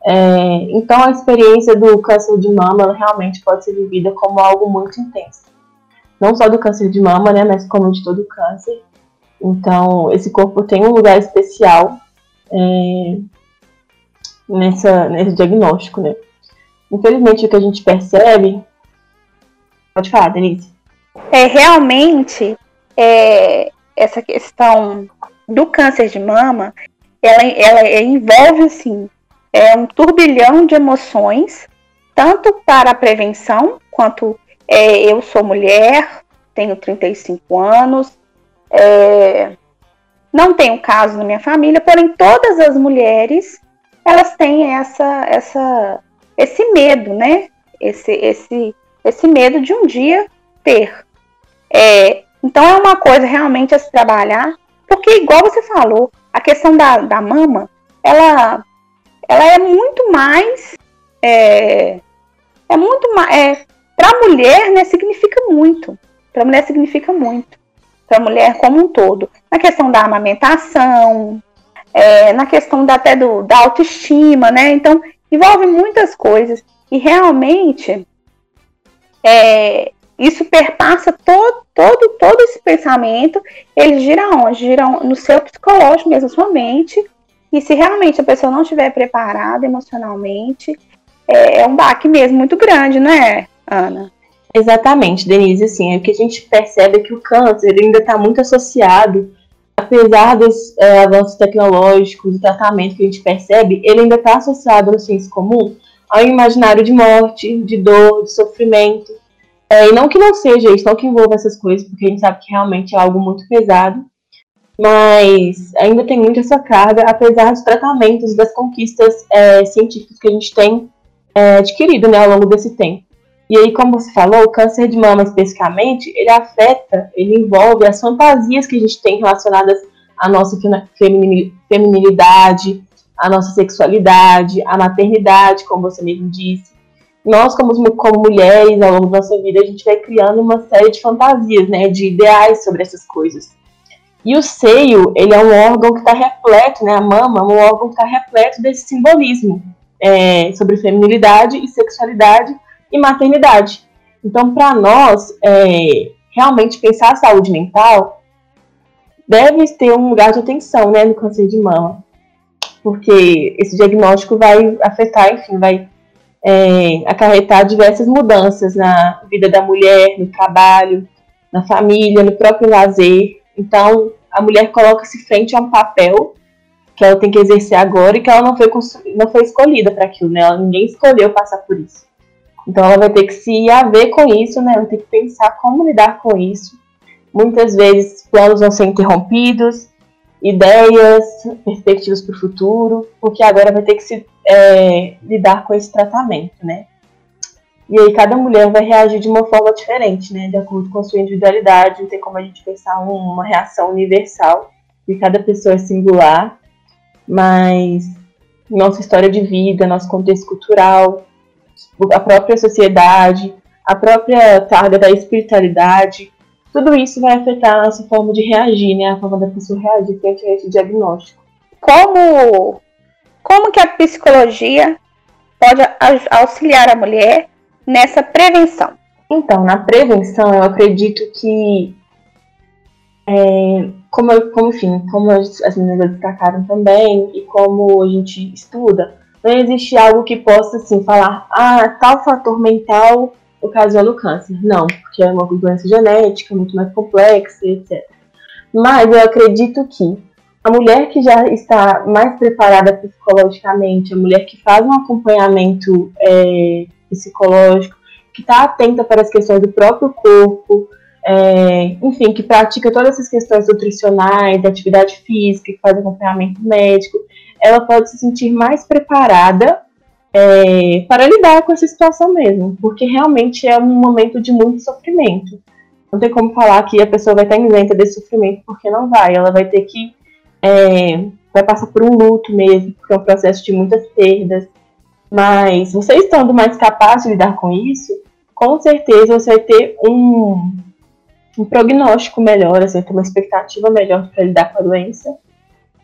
É, então, a experiência do câncer de mama realmente pode ser vivida como algo muito intenso. Não só do câncer de mama, né, mas como de todo câncer. Então, esse corpo tem um lugar especial é, nessa, nesse diagnóstico, né? Infelizmente, o que a gente percebe. Pode falar, Denise. É realmente é, essa questão do câncer de mama, ela, ela envolve assim, é um turbilhão de emoções, tanto para a prevenção, quanto é, eu sou mulher, tenho 35 anos, é, não tenho caso na minha família, porém todas as mulheres elas têm essa, essa, esse medo, né? Esse, esse, esse medo de um dia ter. É, então é uma coisa realmente a se trabalhar, porque igual você falou, a questão da, da mama, ela, ela é muito mais. É, é muito mais. É, para a mulher, né, significa muito. Para a mulher significa muito. Para a mulher como um todo. Na questão da amamentação, é, na questão da, até do, da autoestima, né? Então, envolve muitas coisas. E realmente, é, isso perpassa todo, todo, todo esse pensamento. Ele gira onde? Gira no seu psicológico mesmo, sua mente. E se realmente a pessoa não estiver preparada emocionalmente, é, é um baque mesmo muito grande, não é, Ana? Exatamente, Denise. Assim, o que a gente percebe é que o câncer ainda está muito associado, apesar dos é, avanços tecnológicos, do tratamento que a gente percebe, ele ainda está associado no senso comum ao imaginário de morte, de dor, de sofrimento. É, e não que não seja isso, não que envolva essas coisas, porque a gente sabe que realmente é algo muito pesado, mas ainda tem muito essa carga, apesar dos tratamentos, das conquistas é, científicas que a gente tem é, adquirido né, ao longo desse tempo. E aí, como você falou, o câncer de mama especificamente, ele afeta, ele envolve as fantasias que a gente tem relacionadas à nossa feminilidade, à nossa sexualidade, à maternidade, como você mesmo disse, nós, como, como mulheres, ao longo da nossa vida, a gente vai criando uma série de fantasias, né, de ideais sobre essas coisas. E o seio, ele é um órgão que está repleto, né, a mama é um órgão que está repleto desse simbolismo é, sobre feminilidade e sexualidade e maternidade. Então, para nós, é, realmente pensar a saúde mental deve ter um lugar de atenção, né, no câncer de mama, porque esse diagnóstico vai afetar, enfim, vai é, acarretar diversas mudanças na vida da mulher, no trabalho, na família, no próprio lazer. Então, a mulher coloca-se frente a um papel que ela tem que exercer agora e que ela não foi, não foi escolhida para aquilo, né? Ela, ninguém escolheu passar por isso. Então, ela vai ter que se haver com isso, né? Ela tem que pensar como lidar com isso. Muitas vezes, planos vão ser interrompidos, ideias, perspectivas para o futuro, porque agora vai ter que se é, lidar com esse tratamento, né? E aí cada mulher vai reagir de uma forma diferente, né? De acordo com a sua individualidade, não tem como a gente pensar uma reação universal, e cada pessoa é singular, mas nossa história de vida, nosso contexto cultural, a própria sociedade, a própria carga da espiritualidade, tudo isso vai afetar a nossa forma de reagir, né? A forma da pessoa reagir frente a esse diagnóstico. Como, como que a psicologia pode auxiliar a mulher nessa prevenção? Então, na prevenção, eu acredito que, é, como, como, enfim, como as meninas destacaram também, e como a gente estuda, não existe algo que possa, assim, falar, ah, tal fator mental ocasiona o câncer. Não, porque é uma doença genética muito mais complexa, etc. Mas eu acredito que a mulher que já está mais preparada psicologicamente, a mulher que faz um acompanhamento é, psicológico, que está atenta para as questões do próprio corpo, é, enfim, que pratica todas essas questões nutricionais, da atividade física, que faz acompanhamento médico, ela pode se sentir mais preparada é, para lidar com essa situação mesmo, porque realmente é um momento de muito sofrimento. Não tem como falar que a pessoa vai estar isenta desse sofrimento, porque não vai. Ela vai ter que. É, vai passar por um luto mesmo, porque é um processo de muitas perdas. Mas você estando mais capaz de lidar com isso, com certeza você vai ter um, um prognóstico melhor, vai ter uma expectativa melhor para lidar com a doença.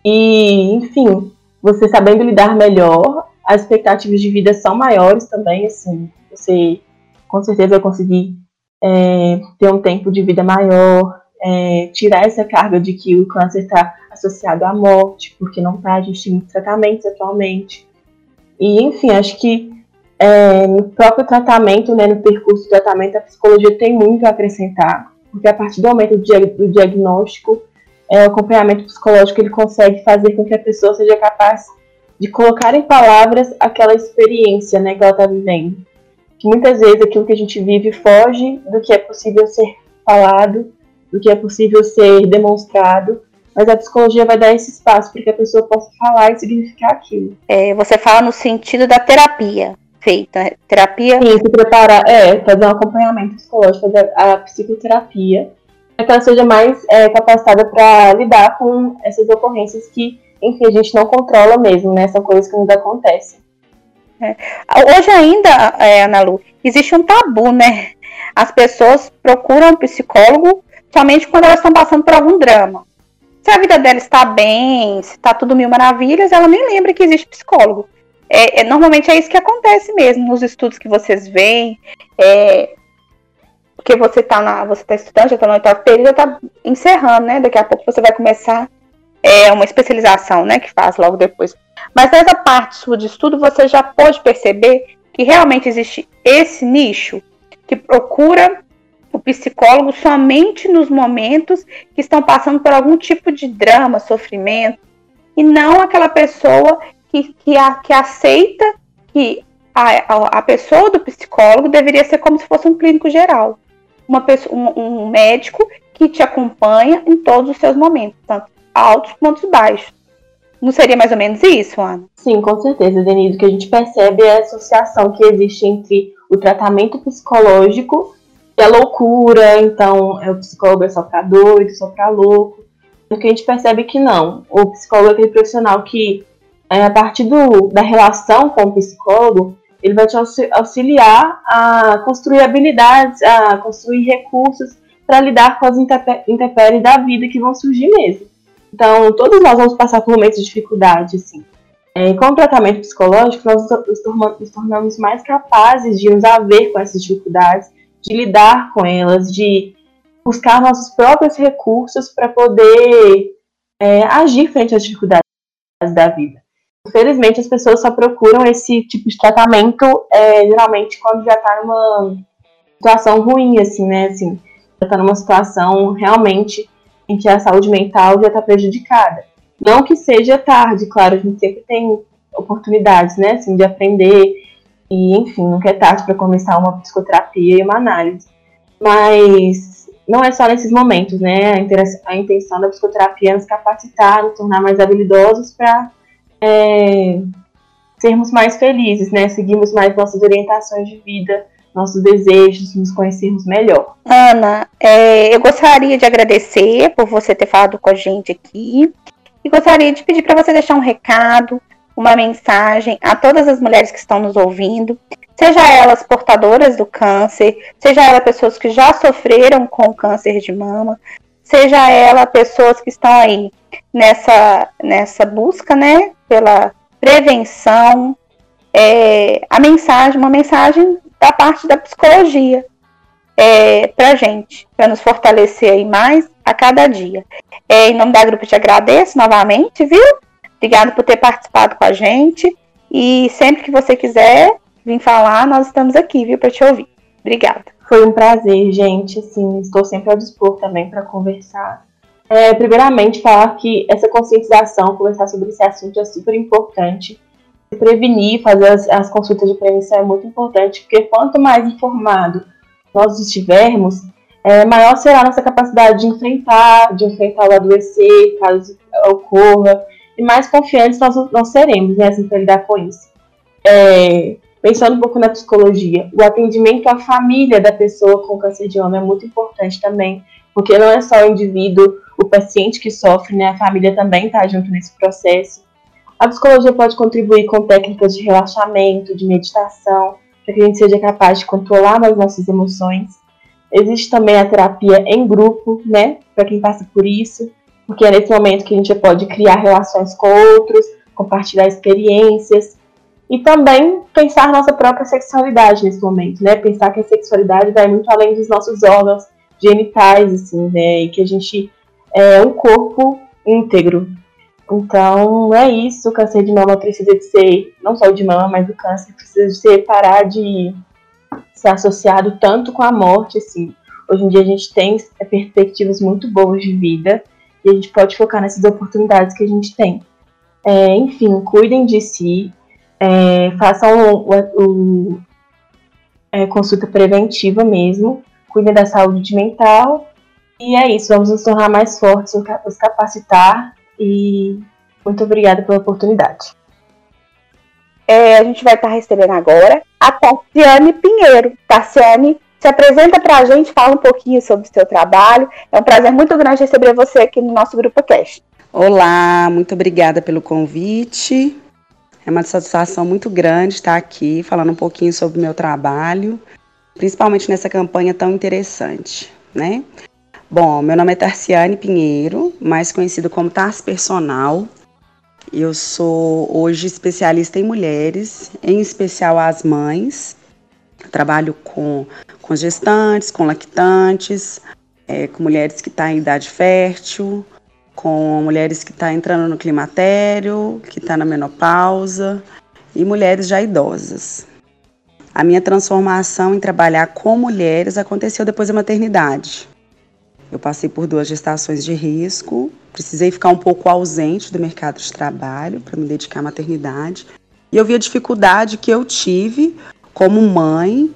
E, enfim, você sabendo lidar melhor, as expectativas de vida são maiores também, assim, você com certeza vai conseguir é, ter um tempo de vida maior, é, tirar essa carga de que o câncer está associado à morte, porque não está, a gente tem tratamentos atualmente. E, enfim, acho que é, no próprio tratamento, né, no percurso do tratamento, a psicologia tem muito a acrescentar, porque a partir do momento do, do diagnóstico, é, o acompanhamento psicológico ele consegue fazer com que a pessoa seja capaz de colocar em palavras aquela experiência né, que ela está vivendo. Que muitas vezes aquilo que a gente vive foge do que é possível ser falado, do que é possível ser demonstrado, mas a psicologia vai dar esse espaço para que a pessoa possa falar e significar aquilo. É, você fala no sentido da terapia feita, né? terapia. Sim, se preparar, é, fazer um acompanhamento psicológico, fazer a psicoterapia, para que ela seja mais é, capacitada para lidar com essas ocorrências que, enfim, a gente não controla mesmo, né? São coisas que nos acontecem. É. Hoje ainda, é, Ana Lu, existe um tabu, né? As pessoas procuram um psicólogo somente quando elas estão passando por algum drama. Se a vida dela está bem, se está tudo mil maravilhas, ela nem lembra que existe psicólogo. É, é, normalmente é isso que acontece mesmo nos estudos que vocês veem. É, porque você está na, você tá estudando, já está no oitavo período, está encerrando, né? Daqui a pouco você vai começar é, uma especialização, né? Que faz logo depois. Mas nessa parte sua de estudo, você já pode perceber que realmente existe esse nicho que procura o psicólogo somente nos momentos que estão passando por algum tipo de drama, sofrimento, e não aquela pessoa que, que, a, que aceita que a, a, pessoa do psicólogo deveria ser como se fosse um clínico geral uma pessoa, um, um médico que te acompanha em todos os seus momentos, tanto altos quanto baixos. Não seria mais ou menos isso, Ana? Sim, com certeza, Denise. O que a gente percebe é a associação que existe entre o tratamento psicológico e a loucura. Então, é o psicólogo é só pra doido, só pra louco. O que a gente percebe que não. O psicólogo é aquele profissional que, é, a partir do, da relação com o psicólogo, ele vai te auxiliar a construir habilidades, a construir recursos para lidar com as intempéries da vida que vão surgir mesmo. Então, todos nós vamos passar por momentos de dificuldade, assim. É, com o tratamento psicológico, nós nos tornamos mais capazes de nos haver com essas dificuldades, de lidar com elas, de buscar nossos próprios recursos para poder é, agir frente às dificuldades da vida. Infelizmente, as pessoas só procuram esse tipo de tratamento é, geralmente quando já está numa situação ruim, assim, né? Assim, já está numa situação realmente em que a saúde mental já está prejudicada. Não que seja tarde, claro, a gente sempre tem oportunidades, né, assim, de aprender e, enfim, nunca é tarde para começar uma psicoterapia e uma análise. Mas não é só nesses momentos, né? A, intenção da psicoterapia é nos capacitar, nos tornar mais habilidosos para é, sermos mais felizes, né? Seguirmos mais nossas orientações de vida, nossos desejos, nos conhecermos melhor. Ana, é, eu gostaria de agradecer por você ter falado com a gente aqui e gostaria de pedir para você deixar um recado, uma mensagem a todas as mulheres que estão nos ouvindo, seja elas portadoras do câncer, seja elas pessoas que já sofreram com câncer de mama, seja ela pessoas que estão aí nessa, nessa busca, né, pela prevenção, é, a mensagem, uma mensagem da parte da psicologia é, para gente, para nos fortalecer aí mais a cada dia. É, em nome da grupo te agradeço novamente, viu? Obrigado por ter participado com a gente e sempre que você quiser vir falar, nós estamos aqui, viu, para te ouvir. Obrigada. Foi um prazer, gente. Assim, estou sempre ao dispor também para conversar. É, primeiramente, falar que essa conscientização, conversar sobre esse assunto é super importante. Prevenir, fazer as, as consultas de prevenção é muito importante, porque quanto mais informado nós estivermos, é, maior será a nossa capacidade de enfrentar, de enfrentar o adoecer, caso ocorra, e mais confiantes nós, nós seremos, né, assim, para lidar com isso. É, pensando um pouco na psicologia, o atendimento à família da pessoa com câncer de mama é muito importante também, porque não é só o indivíduo, o paciente que sofre, né, a família também está junto nesse processo. A psicologia pode contribuir com técnicas de relaxamento, de meditação, para que a gente seja capaz de controlar as nossas emoções. Existe também a terapia em grupo, né, para quem passa por isso, porque é nesse momento que a gente pode criar relações com outros, compartilhar experiências e também pensar nossa própria sexualidade nesse momento, né? Pensar que a sexualidade vai muito além dos nossos órgãos genitais, assim, né? E que a gente é um corpo íntegro. Então, é isso. O câncer de mama precisa de ser, não só de mama, mas o câncer precisa de ser parar de ser associado tanto com a morte, assim. Hoje em dia a gente tem perspectivas muito boas de vida e a gente pode focar nessas oportunidades que a gente tem. É, enfim, cuidem de si, é, façam o, o, o é, consulta preventiva mesmo, cuidem da saúde mental e é isso, vamos nos tornar mais fortes, nos capacitar e muito obrigada pela oportunidade. É, a gente vai estar recebendo agora a Tassiane Pinheiro. Tassiane, se apresenta para a gente, fala um pouquinho sobre o seu trabalho. É um prazer muito grande receber você aqui no nosso Grupo Cast. Olá, muito obrigada pelo convite. É uma satisfação muito grande estar aqui falando um pouquinho sobre o meu trabalho, principalmente nessa campanha tão interessante, né? Bom, meu nome é Tarciane Pinheiro, mais conhecido como Tars Personal. Eu sou hoje especialista em mulheres, em especial as mães. Trabalho com, com gestantes, com lactantes, é, com mulheres que estão tá em idade fértil, com mulheres que estão tá entrando no climatério, que estão tá na menopausa e mulheres já idosas. A minha transformação em trabalhar com mulheres aconteceu depois da maternidade. Eu passei por duas gestações de risco, precisei ficar um pouco ausente do mercado de trabalho para me dedicar à maternidade. E eu vi a dificuldade que eu tive como mãe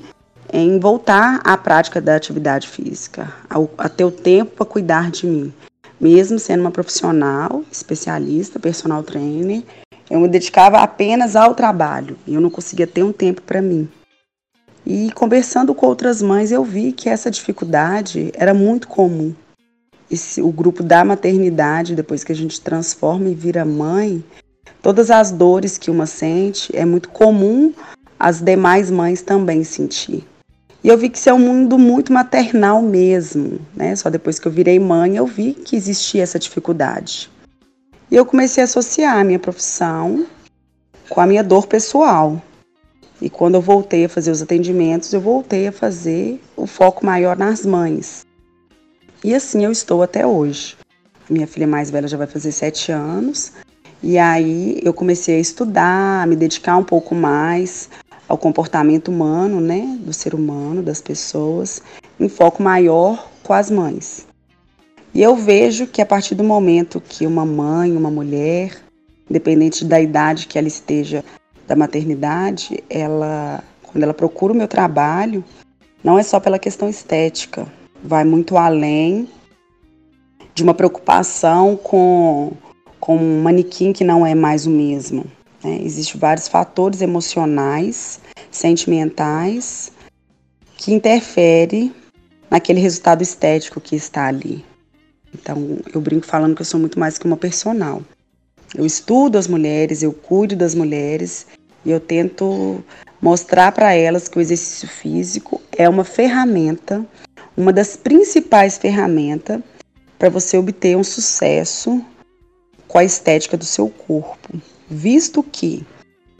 em voltar à prática da atividade física, a, ter o tempo para cuidar de mim. Mesmo sendo uma profissional, especialista, personal trainer, eu me dedicava apenas ao trabalho eu não conseguia ter um tempo para mim. E conversando com outras mães, eu vi que essa dificuldade era muito comum. Esse, o grupo da maternidade, depois que a gente transforma e vira mãe, todas as dores que uma sente, é muito comum as demais mães também sentir. E eu vi que isso é um mundo muito maternal mesmo, né? Só depois que eu virei mãe, eu vi que existia essa dificuldade. E eu comecei a associar a minha profissão com a minha dor pessoal. E quando eu voltei a fazer os atendimentos, eu voltei a fazer o foco maior nas mães. E assim eu estou até hoje. Minha filha mais velha já vai fazer sete anos. E aí eu comecei a estudar, a me dedicar um pouco mais ao comportamento humano, né, do ser humano, das pessoas, em foco maior com as mães. E eu vejo que a partir do momento que uma mãe, uma mulher, independente da idade que ela esteja da maternidade, ela, quando ela procura o meu trabalho, não é só pela questão estética, vai muito além de uma preocupação com, com um manequim que não é mais o mesmo. Né? Existem vários fatores emocionais, sentimentais, que interferem naquele resultado estético que está ali. Então, eu brinco falando que eu sou muito mais que uma personal. Eu estudo as mulheres, eu cuido das mulheres e eu tento mostrar para elas que o exercício físico é uma ferramenta, uma das principais ferramentas para você obter um sucesso com a estética do seu corpo, visto que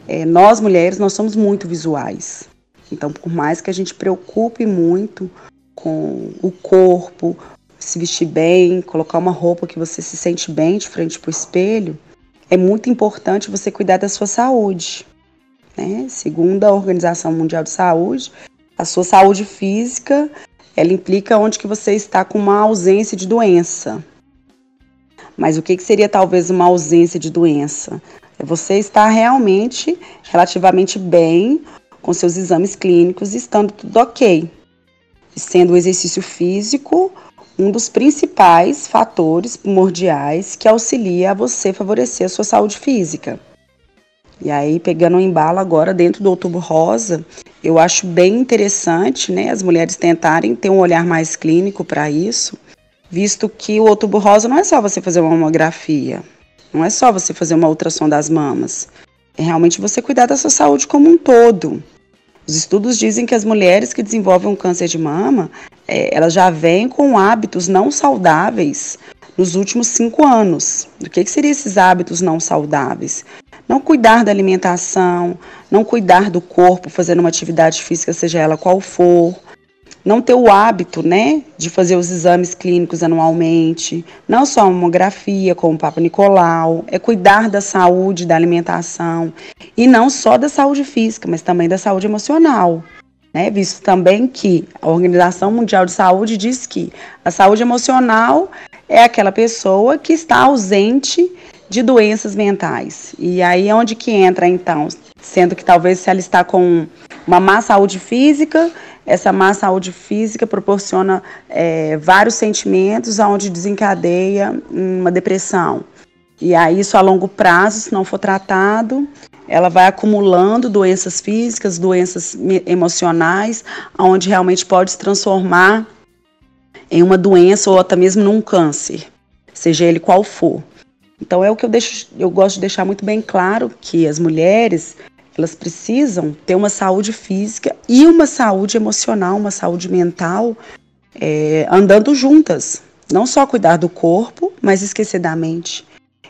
é, nós mulheres nós somos muito visuais. Então, por mais que a gente preocupe muito com o corpo, se vestir bem, colocar uma roupa que você se sente bem de frente para o espelho, é muito importante você cuidar da sua saúde. Né? Segundo a Organização Mundial de Saúde, A sua saúde física, ela implica onde que você está com uma ausência de doença. Mas o que, que seria talvez uma ausência de doença? Você estar realmente relativamente bem com seus exames clínicos, estando tudo ok. Sendo o exercício físico um dos principais fatores primordiais que auxilia a você favorecer a sua saúde física. E aí, pegando um embalo agora dentro do Outubro Rosa, eu acho bem interessante né, as mulheres tentarem ter um olhar mais clínico para isso, visto que o Outubro Rosa não é só você fazer uma mamografia, não é só você fazer uma ultrassom das mamas, é realmente você cuidar da sua saúde como um todo. Os estudos dizem que as mulheres que desenvolvem um câncer de mama, é, elas já vêm com hábitos não saudáveis nos últimos cinco anos. O que, que seriam esses hábitos não saudáveis? Não cuidar da alimentação, não cuidar do corpo, fazendo uma atividade física, seja ela qual for, não ter o hábito, né, de fazer os exames clínicos anualmente, não só a mamografia, como o Papa Nicolau, é cuidar da saúde, da alimentação, e não só da saúde física, mas também da saúde emocional. Né, visto também que a Organização Mundial de Saúde diz que a saúde emocional é aquela pessoa que está ausente de doenças mentais. E aí é onde que entra então, sendo que talvez se ela está com uma má saúde física, essa má saúde física proporciona é, vários sentimentos, onde desencadeia uma depressão. E aí, isso a longo prazo, se não for tratado, ela vai acumulando doenças físicas, doenças emocionais, onde realmente pode se transformar em uma doença ou até mesmo num câncer, seja ele qual for. Então é o que eu deixo, eu gosto de deixar muito bem claro que as mulheres elas precisam ter uma saúde física e uma saúde emocional, uma saúde mental, é, andando juntas. Não só cuidar do corpo, mas esquecer da mente.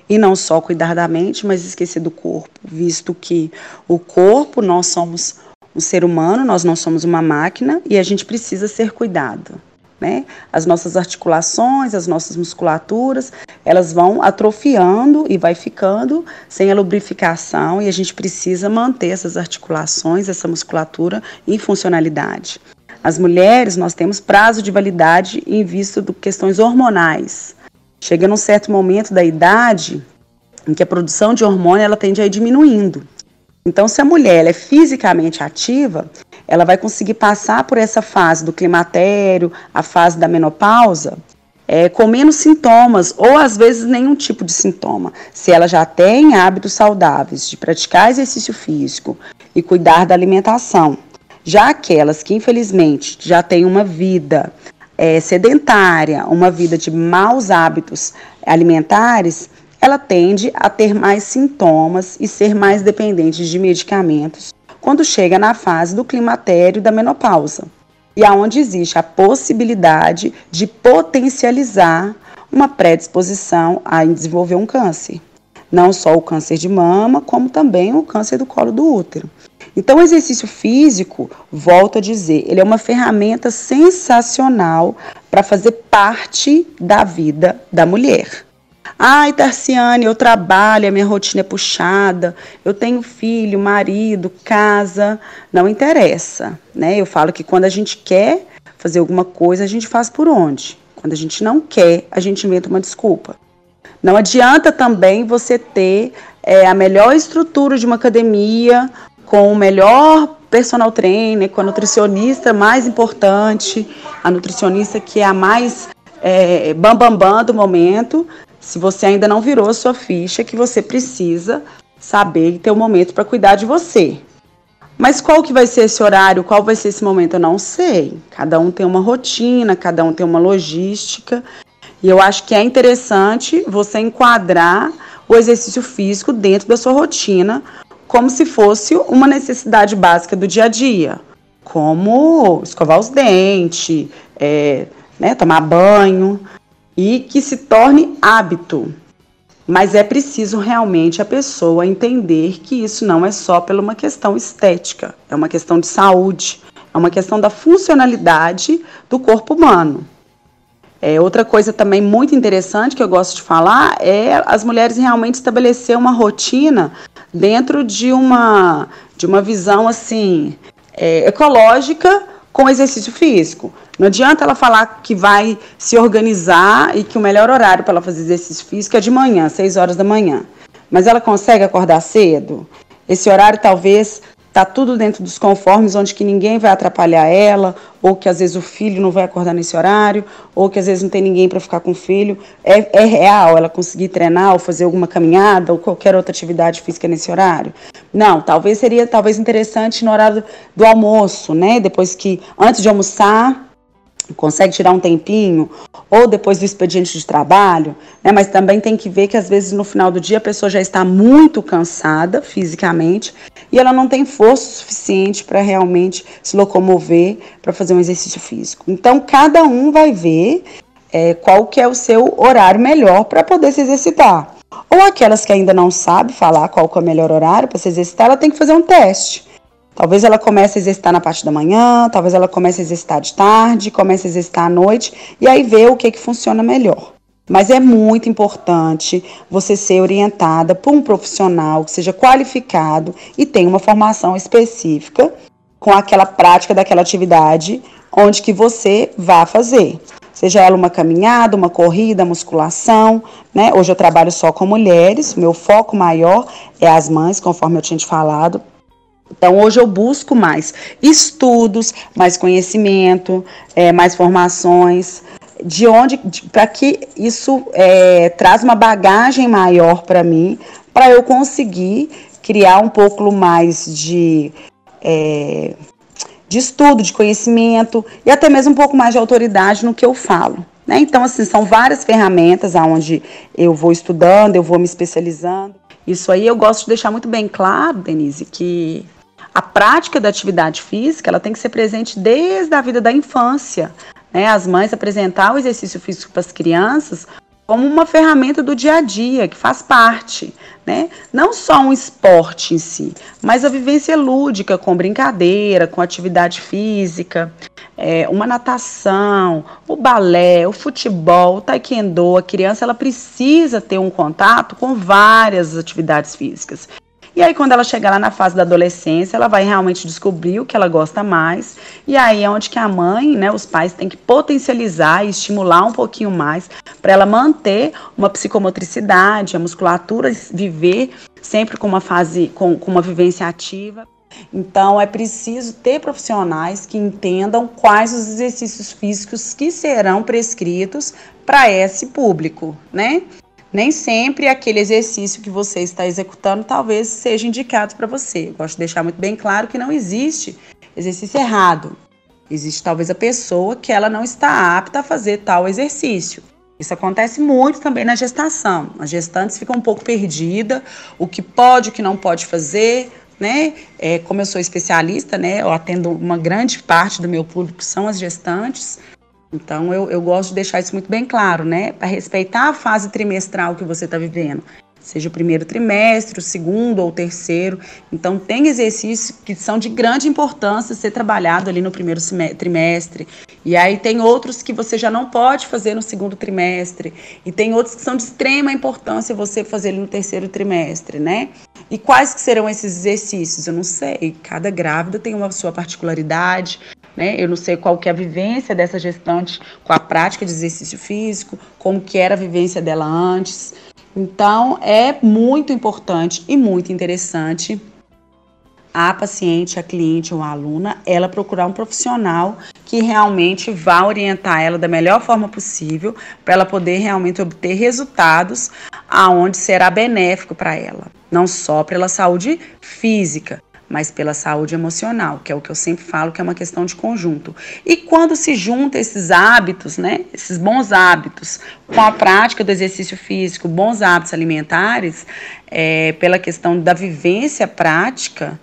E não só cuidar da mente, mas esquecer do corpo, visto que o corpo, nós somos um ser humano, nós não somos uma máquina e a gente precisa ser cuidado né? As nossas articulações, as nossas musculaturas, elas vão atrofiando e vai ficando sem a lubrificação e a gente precisa manter essas articulações, essa musculatura em funcionalidade. As mulheres, nós temos prazo de validade em vista de questões hormonais. Chega num certo momento da idade em que a produção de hormônio ela tende a ir diminuindo. Então, se a mulher é fisicamente ativa, ela vai conseguir passar por essa fase do climatério, a fase da menopausa, é, com menos sintomas ou às vezes nenhum tipo de sintoma. Se ela já tem hábitos saudáveis de praticar exercício físico e cuidar da alimentação. Já aquelas que infelizmente já têm uma vida é, sedentária, uma vida de maus hábitos alimentares, ela tende a ter mais sintomas e ser mais dependente de medicamentos quando chega na fase do climatério da menopausa, e aonde existe a possibilidade de potencializar uma predisposição a desenvolver um câncer. Não só o câncer de mama, como também o câncer do colo do útero. Então, o exercício físico, volto a dizer, ele é uma ferramenta sensacional para fazer parte da vida da mulher. Ai, Tarciane, eu trabalho, a minha rotina é puxada, eu tenho filho, marido, casa. Não interessa, né? Eu falo que quando a gente quer fazer alguma coisa, a gente faz por onde? Quando a gente não quer, a gente inventa uma desculpa. Não adianta também você ter é, a melhor estrutura de uma academia, com o melhor personal trainer, com a nutricionista mais importante, a nutricionista que é a mais é, bambambam bam, bam do momento, se você ainda não virou a sua ficha, que você precisa saber e ter um momento para cuidar de você. Mas qual que vai ser esse horário, qual vai ser esse momento, eu não sei. Cada um tem uma rotina, cada um tem uma logística. E eu acho que é interessante você enquadrar o exercício físico dentro da sua rotina, como se fosse uma necessidade básica do dia a dia, como escovar os dentes, é, né, tomar banho e que se torne hábito. Mas é preciso realmente a pessoa entender que isso não é só pela uma questão estética, é uma questão de saúde, é uma questão da funcionalidade do corpo humano. É, outra coisa também muito interessante que eu gosto de falar é as mulheres realmente estabelecer uma rotina dentro de uma, de uma visão assim é, ecológica com exercício físico. Não adianta ela falar que vai se organizar e que o melhor horário para ela fazer exercício físico é de manhã, 6 horas da manhã. Mas ela consegue acordar cedo? Esse horário talvez tá tudo dentro dos conformes onde que ninguém vai atrapalhar ela, ou que às vezes o filho não vai acordar nesse horário, ou que às vezes não tem ninguém para ficar com o filho. É, é, real ela conseguir treinar ou fazer alguma caminhada ou qualquer outra atividade física nesse horário? Não, talvez seria talvez interessante no horário do almoço, né? Depois que antes de almoçar, consegue tirar um tempinho, ou depois do expediente de trabalho, né? mas também tem que ver que às vezes no final do dia a pessoa já está muito cansada fisicamente e ela não tem força suficiente para realmente se locomover para fazer um exercício físico. Então cada um vai ver é, qual que é o seu horário melhor para poder se exercitar. Ou aquelas que ainda não sabem falar qual é o melhor horário para se exercitar, ela tem que fazer um teste. Talvez ela comece a exercitar na parte da manhã, talvez ela comece a exercitar de tarde, comece a exercitar à noite e aí ver o que, que funciona melhor. Mas é muito importante você ser orientada por um profissional que seja qualificado e tenha uma formação específica com aquela prática daquela atividade onde que você vá fazer. Seja ela uma caminhada, uma corrida, musculação, né? Hoje eu trabalho só com mulheres, meu foco maior é as mães, conforme eu tinha te falado, então, hoje eu busco mais estudos, mais conhecimento, é, mais formações, de onde, para que isso é, traz uma bagagem maior para mim, para eu conseguir criar um pouco mais de, é, de estudo, de conhecimento e até mesmo um pouco mais de autoridade no que eu falo. Né? Então, assim, são várias ferramentas aonde eu vou estudando, eu vou me especializando. Isso aí eu gosto de deixar muito bem claro, Denise, que a prática da atividade física ela tem que ser presente desde a vida da infância. Né? As mães apresentar o exercício físico para as crianças como uma ferramenta do dia a dia, que faz parte, né? Não só um esporte em si, mas a vivência lúdica com brincadeira, com atividade física, é, uma natação, o balé, o futebol, o taekwondo. A criança ela precisa ter um contato com várias atividades físicas. E aí, quando ela chegar lá na fase da adolescência, ela vai realmente descobrir o que ela gosta mais. E aí é onde que a mãe, né, os pais têm que potencializar e estimular um pouquinho mais para ela manter uma psicomotricidade, a musculatura viver sempre com uma fase, com, com uma vivência ativa. Então, é preciso ter profissionais que entendam quais os exercícios físicos que serão prescritos para esse público, né? Nem sempre aquele exercício que você está executando talvez seja indicado para você. Eu gosto de deixar muito bem claro que não existe exercício errado. Existe talvez a pessoa que ela não está apta a fazer tal exercício. Isso acontece muito também na gestação. As gestantes ficam um pouco perdidas, o que pode, o que não pode fazer, né? É, como eu sou especialista, né? Eu atendo uma grande parte do meu público são as gestantes. Então, eu, eu gosto de deixar isso muito bem claro, né? Para respeitar a fase trimestral que você está vivendo. Seja o primeiro trimestre, o segundo ou o terceiro. Então, tem exercícios que são de grande importância ser trabalhado ali no primeiro trimestre. E aí tem outros que você já não pode fazer no segundo trimestre. E tem outros que são de extrema importância você fazer no terceiro trimestre, né? E quais que serão esses exercícios? Eu não sei. Cada grávida tem uma sua particularidade. Né? Eu não sei qual que é a vivência dessa gestante com a prática de exercício físico, como que era a vivência dela antes. Então, é muito importante e muito interessante a paciente, a cliente ou a aluna, ela procurar um profissional que realmente vá orientar ela da melhor forma possível para ela poder realmente obter resultados aonde será benéfico para ela, não só pela saúde física, mas pela saúde emocional, que é o que eu sempre falo que é uma questão de conjunto. E quando se junta esses hábitos, né, esses bons hábitos, com a prática do exercício físico, bons hábitos alimentares, é, pela questão da vivência prática,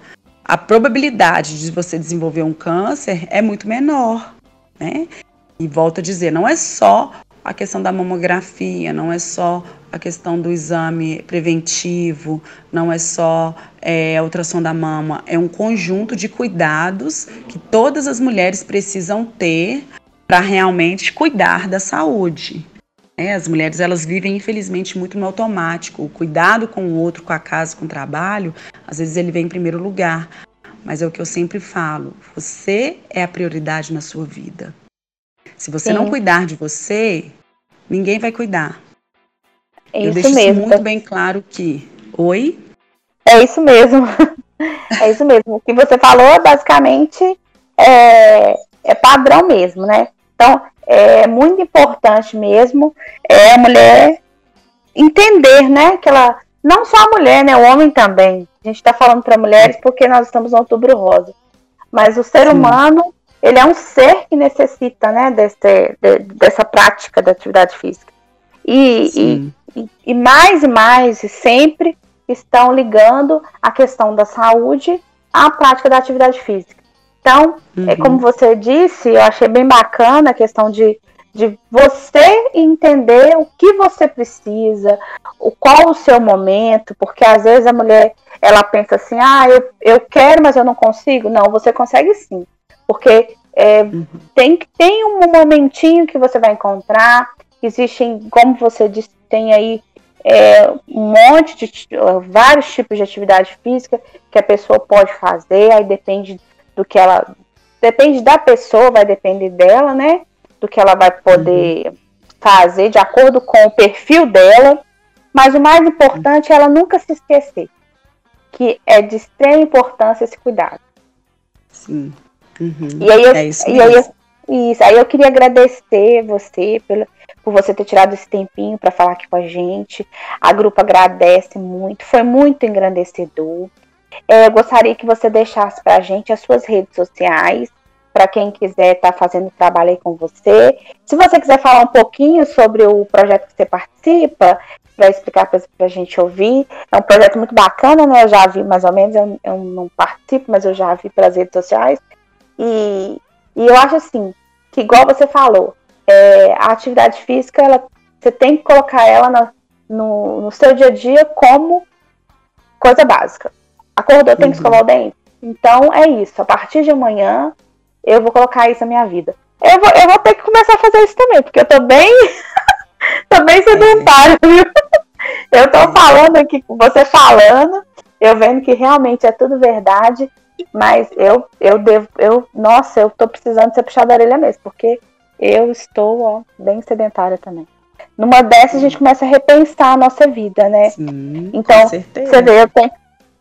a probabilidade de você desenvolver um câncer é muito menor, né? E volto a dizer, não é só a questão da mamografia, não é só a questão do exame preventivo, não é só é, a ultrassom da mama, é um conjunto de cuidados que todas as mulheres precisam ter para realmente cuidar da saúde. É, as mulheres elas vivem infelizmente muito no automático. O cuidado com o outro, com a casa, com o trabalho, às vezes ele vem em primeiro lugar. mas é o que eu sempre falo: você é a prioridade na sua vida. Se você Sim. não cuidar de você, ninguém vai cuidar. É eu deixo mesmo. muito bem claro que. Oi? É isso mesmo. é isso mesmo. O que você falou, basicamente, é, é padrão mesmo, né? Então, é muito importante mesmo é a mulher entender, né, que ela não só a mulher, né, o homem também. A gente está falando para mulheres porque nós estamos no Outubro Rosa, mas o ser Sim. humano ele é um ser que necessita, né, desse, de, dessa prática da atividade física. E, e, e, mais e mais e sempre estão ligando a questão da saúde à prática da atividade física. Então, é uhum. é como você disse, eu achei bem bacana a questão de, de você entender o que você precisa, o qual o seu momento, porque às vezes a mulher ela pensa assim, ah, eu, eu quero, mas eu não consigo. Não, você consegue sim. Porque é, uhum. tem, tem um momentinho que você vai encontrar. Existem, como você disse, tem aí é, um monte de vários tipos de atividade física que a pessoa pode fazer, aí depende do que ela. Depende da pessoa, vai depender dela, né? Do que ela vai poder uhum. fazer de acordo com o perfil dela. Mas o mais importante é ela nunca se esquecer que é de extrema importância esse cuidado. Sim. Uhum. E aí eu, é isso, e aí eu, isso, aí eu queria agradecer você pelo, por você ter tirado esse tempinho para falar aqui com a gente. A grupo agradece muito, foi muito engrandecedor. É, eu gostaria que você deixasse para a gente as suas redes sociais, para quem quiser estar tá fazendo trabalho aí com você. Se você quiser falar um pouquinho sobre o projeto que você participa, para explicar para a gente ouvir. É um projeto muito bacana, né? Eu já vi mais ou menos, eu, eu não participo, mas eu já vi pelas redes sociais. E, e eu acho assim, que igual você falou, é, a atividade física, ela, você tem que colocar ela na, no, no seu dia a dia como coisa básica. Acordou, tem que uhum. escovar o dente. Então é isso. A partir de amanhã eu vou colocar isso na minha vida. Eu vou, eu vou ter que começar a fazer isso também, porque eu tô bem, tô bem sedentário, viu? Eu tô falando aqui com você falando, eu vendo que realmente é tudo verdade, mas eu, eu devo, eu, nossa, eu tô precisando ser puxada da orelha mesmo, porque eu estou, ó, bem sedentária também numa dessas a gente começa a repensar a nossa vida, né? Sim, então, você vê, eu tenho,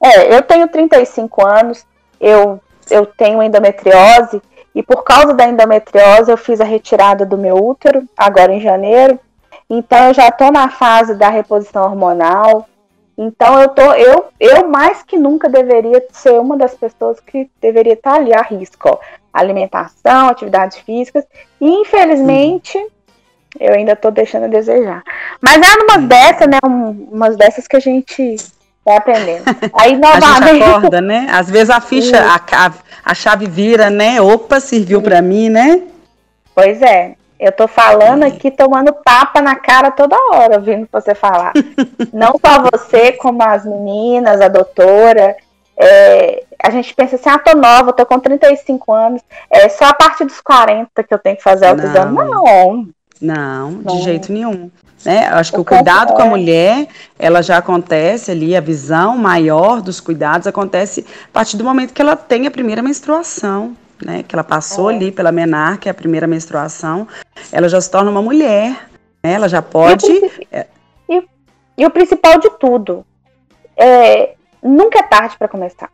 é, eu tenho 35 anos, eu, eu tenho endometriose, e por causa da endometriose eu fiz a retirada do meu útero, agora em janeiro. Então eu já estou na fase da reposição hormonal. Então eu tô, eu, eu mais que nunca deveria ser uma das pessoas que deveria estar ali a risco. Ó. Alimentação, atividades físicas. E infelizmente eu ainda estou deixando a desejar. Mas é umas dessas, né? Um, umas dessas que a gente vai aprendendo. Aí novamente. A gente acorda, né? Às vezes a ficha, a, a, chave vira, né? Opa, serviu para mim, né? Pois é. Eu tô falando aqui, tomando tapa na cara toda hora, ouvindo você falar. Não só você, como as meninas, a doutora. É, a gente pensa assim, ah, tô nova, tô com 35 anos. É só a partir dos 40 que eu tenho que fazer autoexame. Não. Não. Não, de Não. jeito nenhum. Né? Acho que o cuidado com a mulher, ela já acontece ali, a visão maior dos cuidados acontece a partir do momento que ela tem a primeira menstruação né, que ela passou é. ali pela menarca, que é a primeira menstruação, ela já se torna uma mulher, né, ela já pode... E o, é... e, e o principal de tudo, é, nunca é tarde para começar.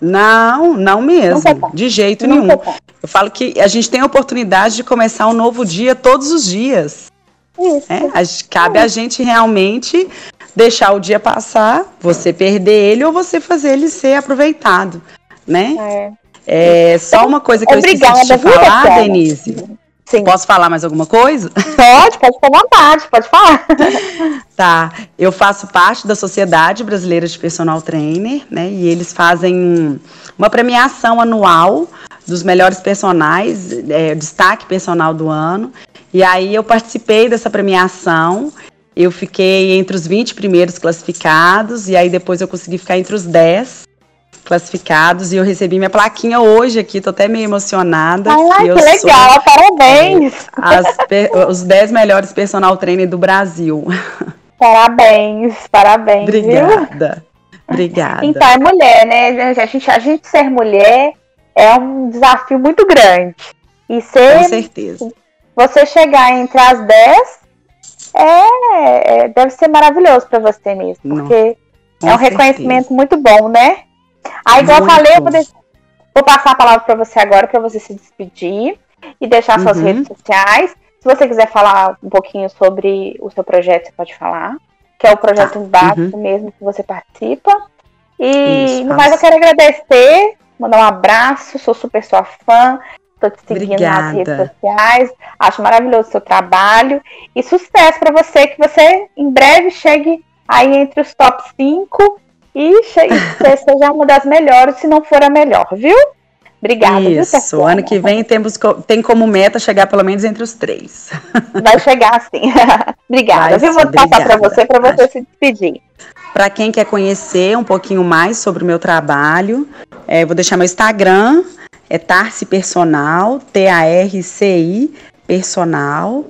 Não, não mesmo, é de jeito nunca nenhum. Eu falo que a gente tem a oportunidade de começar um novo dia todos os dias. Isso. É, a, cabe a gente realmente deixar o dia passar, você perder ele ou você fazer ele ser aproveitado, né? É. É, só uma coisa que Obrigada, eu esqueci de falar, Denise. Sim. Posso falar mais alguma coisa? Pode, pode ficar à vontade, pode falar. tá, eu faço parte da Sociedade Brasileira de Personal Trainer, né? E eles fazem uma premiação anual dos melhores personagens, é, destaque personal do ano. E aí eu participei dessa premiação. Eu fiquei entre os 20 primeiros classificados, e aí depois eu consegui ficar entre os 10 classificados e eu recebi minha plaquinha hoje aqui, tô até meio emocionada. Ai, que legal, sou, parabéns! Os 10 melhores personal trainer do Brasil. Parabéns, parabéns. Obrigada. Viu? Obrigada. Então, é mulher, né? A gente, a gente ser mulher é um desafio muito grande. E ser. Com certeza. Você chegar entre as 10 é, é deve ser maravilhoso para você mesmo. Porque Não, é um certeza. reconhecimento muito bom, né? Aí, igual eu falei, eu vou, vou, passar a palavra para você agora, para você se despedir e deixar suas uhum. redes sociais. Se você quiser falar um pouquinho sobre o seu projeto, você pode falar. Que é o projeto tá. básico uhum. mesmo que você participa. E Isso, no mais eu quero agradecer, mandar um abraço, sou super sua fã. Estou te seguindo Obrigada. nas redes sociais. Acho maravilhoso o seu trabalho. E sucesso para você, que você em breve chegue aí entre os top 5 e você seja uma das melhores, se não for a melhor, viu? Obrigada. Isso, viu, ano que vem temos, tem como meta chegar pelo menos entre os três. Vai chegar sim. obrigada. Vai, Vou passar para você, para você se despedir. Para quem quer conhecer um pouquinho mais sobre o meu trabalho, é, vou deixar meu Instagram, é Tarci Personal, T-A-R-C-I Personal.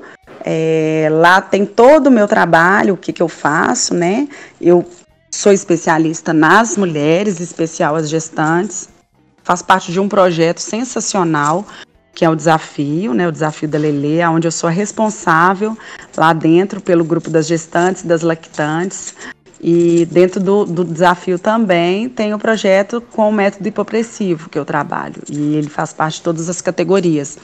É, lá tem todo o meu trabalho, o que, que eu faço, né? Eu sou especialista nas mulheres, especial as gestantes. Faço parte de um projeto sensacional que é o desafio, né, o desafio da Lele, onde eu sou responsável lá dentro pelo grupo das gestantes das lactantes. E dentro do, do, desafio também tem o projeto com o método hipopressivo que eu trabalho. E ele faz parte de todas as categorias.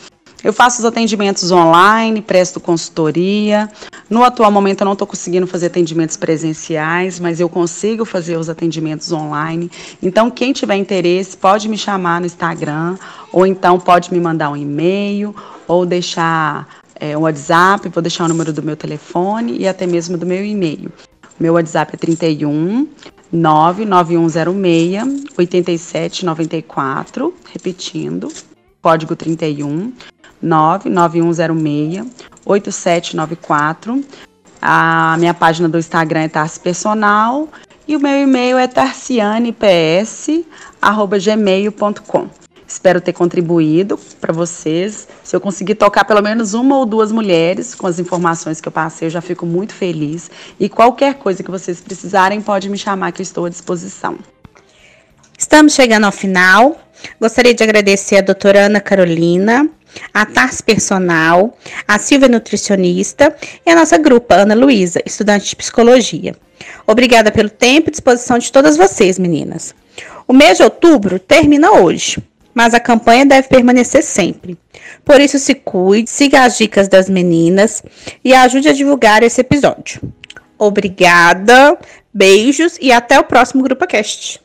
Eu faço os atendimentos online, presto consultoria. No atual momento eu não estou conseguindo fazer atendimentos presenciais, mas eu consigo fazer os atendimentos online. Então, quem tiver interesse pode me chamar no Instagram, ou então pode me mandar um e-mail, ou deixar é, um WhatsApp, vou deixar o número do meu telefone e até mesmo do meu e-mail. Meu WhatsApp é 31 99106 8794, repetindo, código 31 99106 8794. A minha página do Instagram é Tarsi Personal e o meu e-mail é tarcianeps@gmail.com. Espero ter contribuído para vocês. Se eu conseguir tocar pelo menos uma ou duas mulheres com as informações que eu passei, eu já fico muito feliz. E qualquer coisa que vocês precisarem, pode me chamar que eu estou à disposição. Estamos chegando ao final. Gostaria de agradecer a doutora Ana Carolina, a Tars Personal, a Silvia Nutricionista e a nossa grupa, Ana Luísa, estudante de Psicologia. Obrigada pelo tempo e disposição de todas vocês, meninas. O mês de outubro termina hoje, mas a campanha deve permanecer sempre. Por isso, se cuide, siga as dicas das meninas e ajude a divulgar esse episódio. Obrigada, beijos e até o próximo GrupaCast.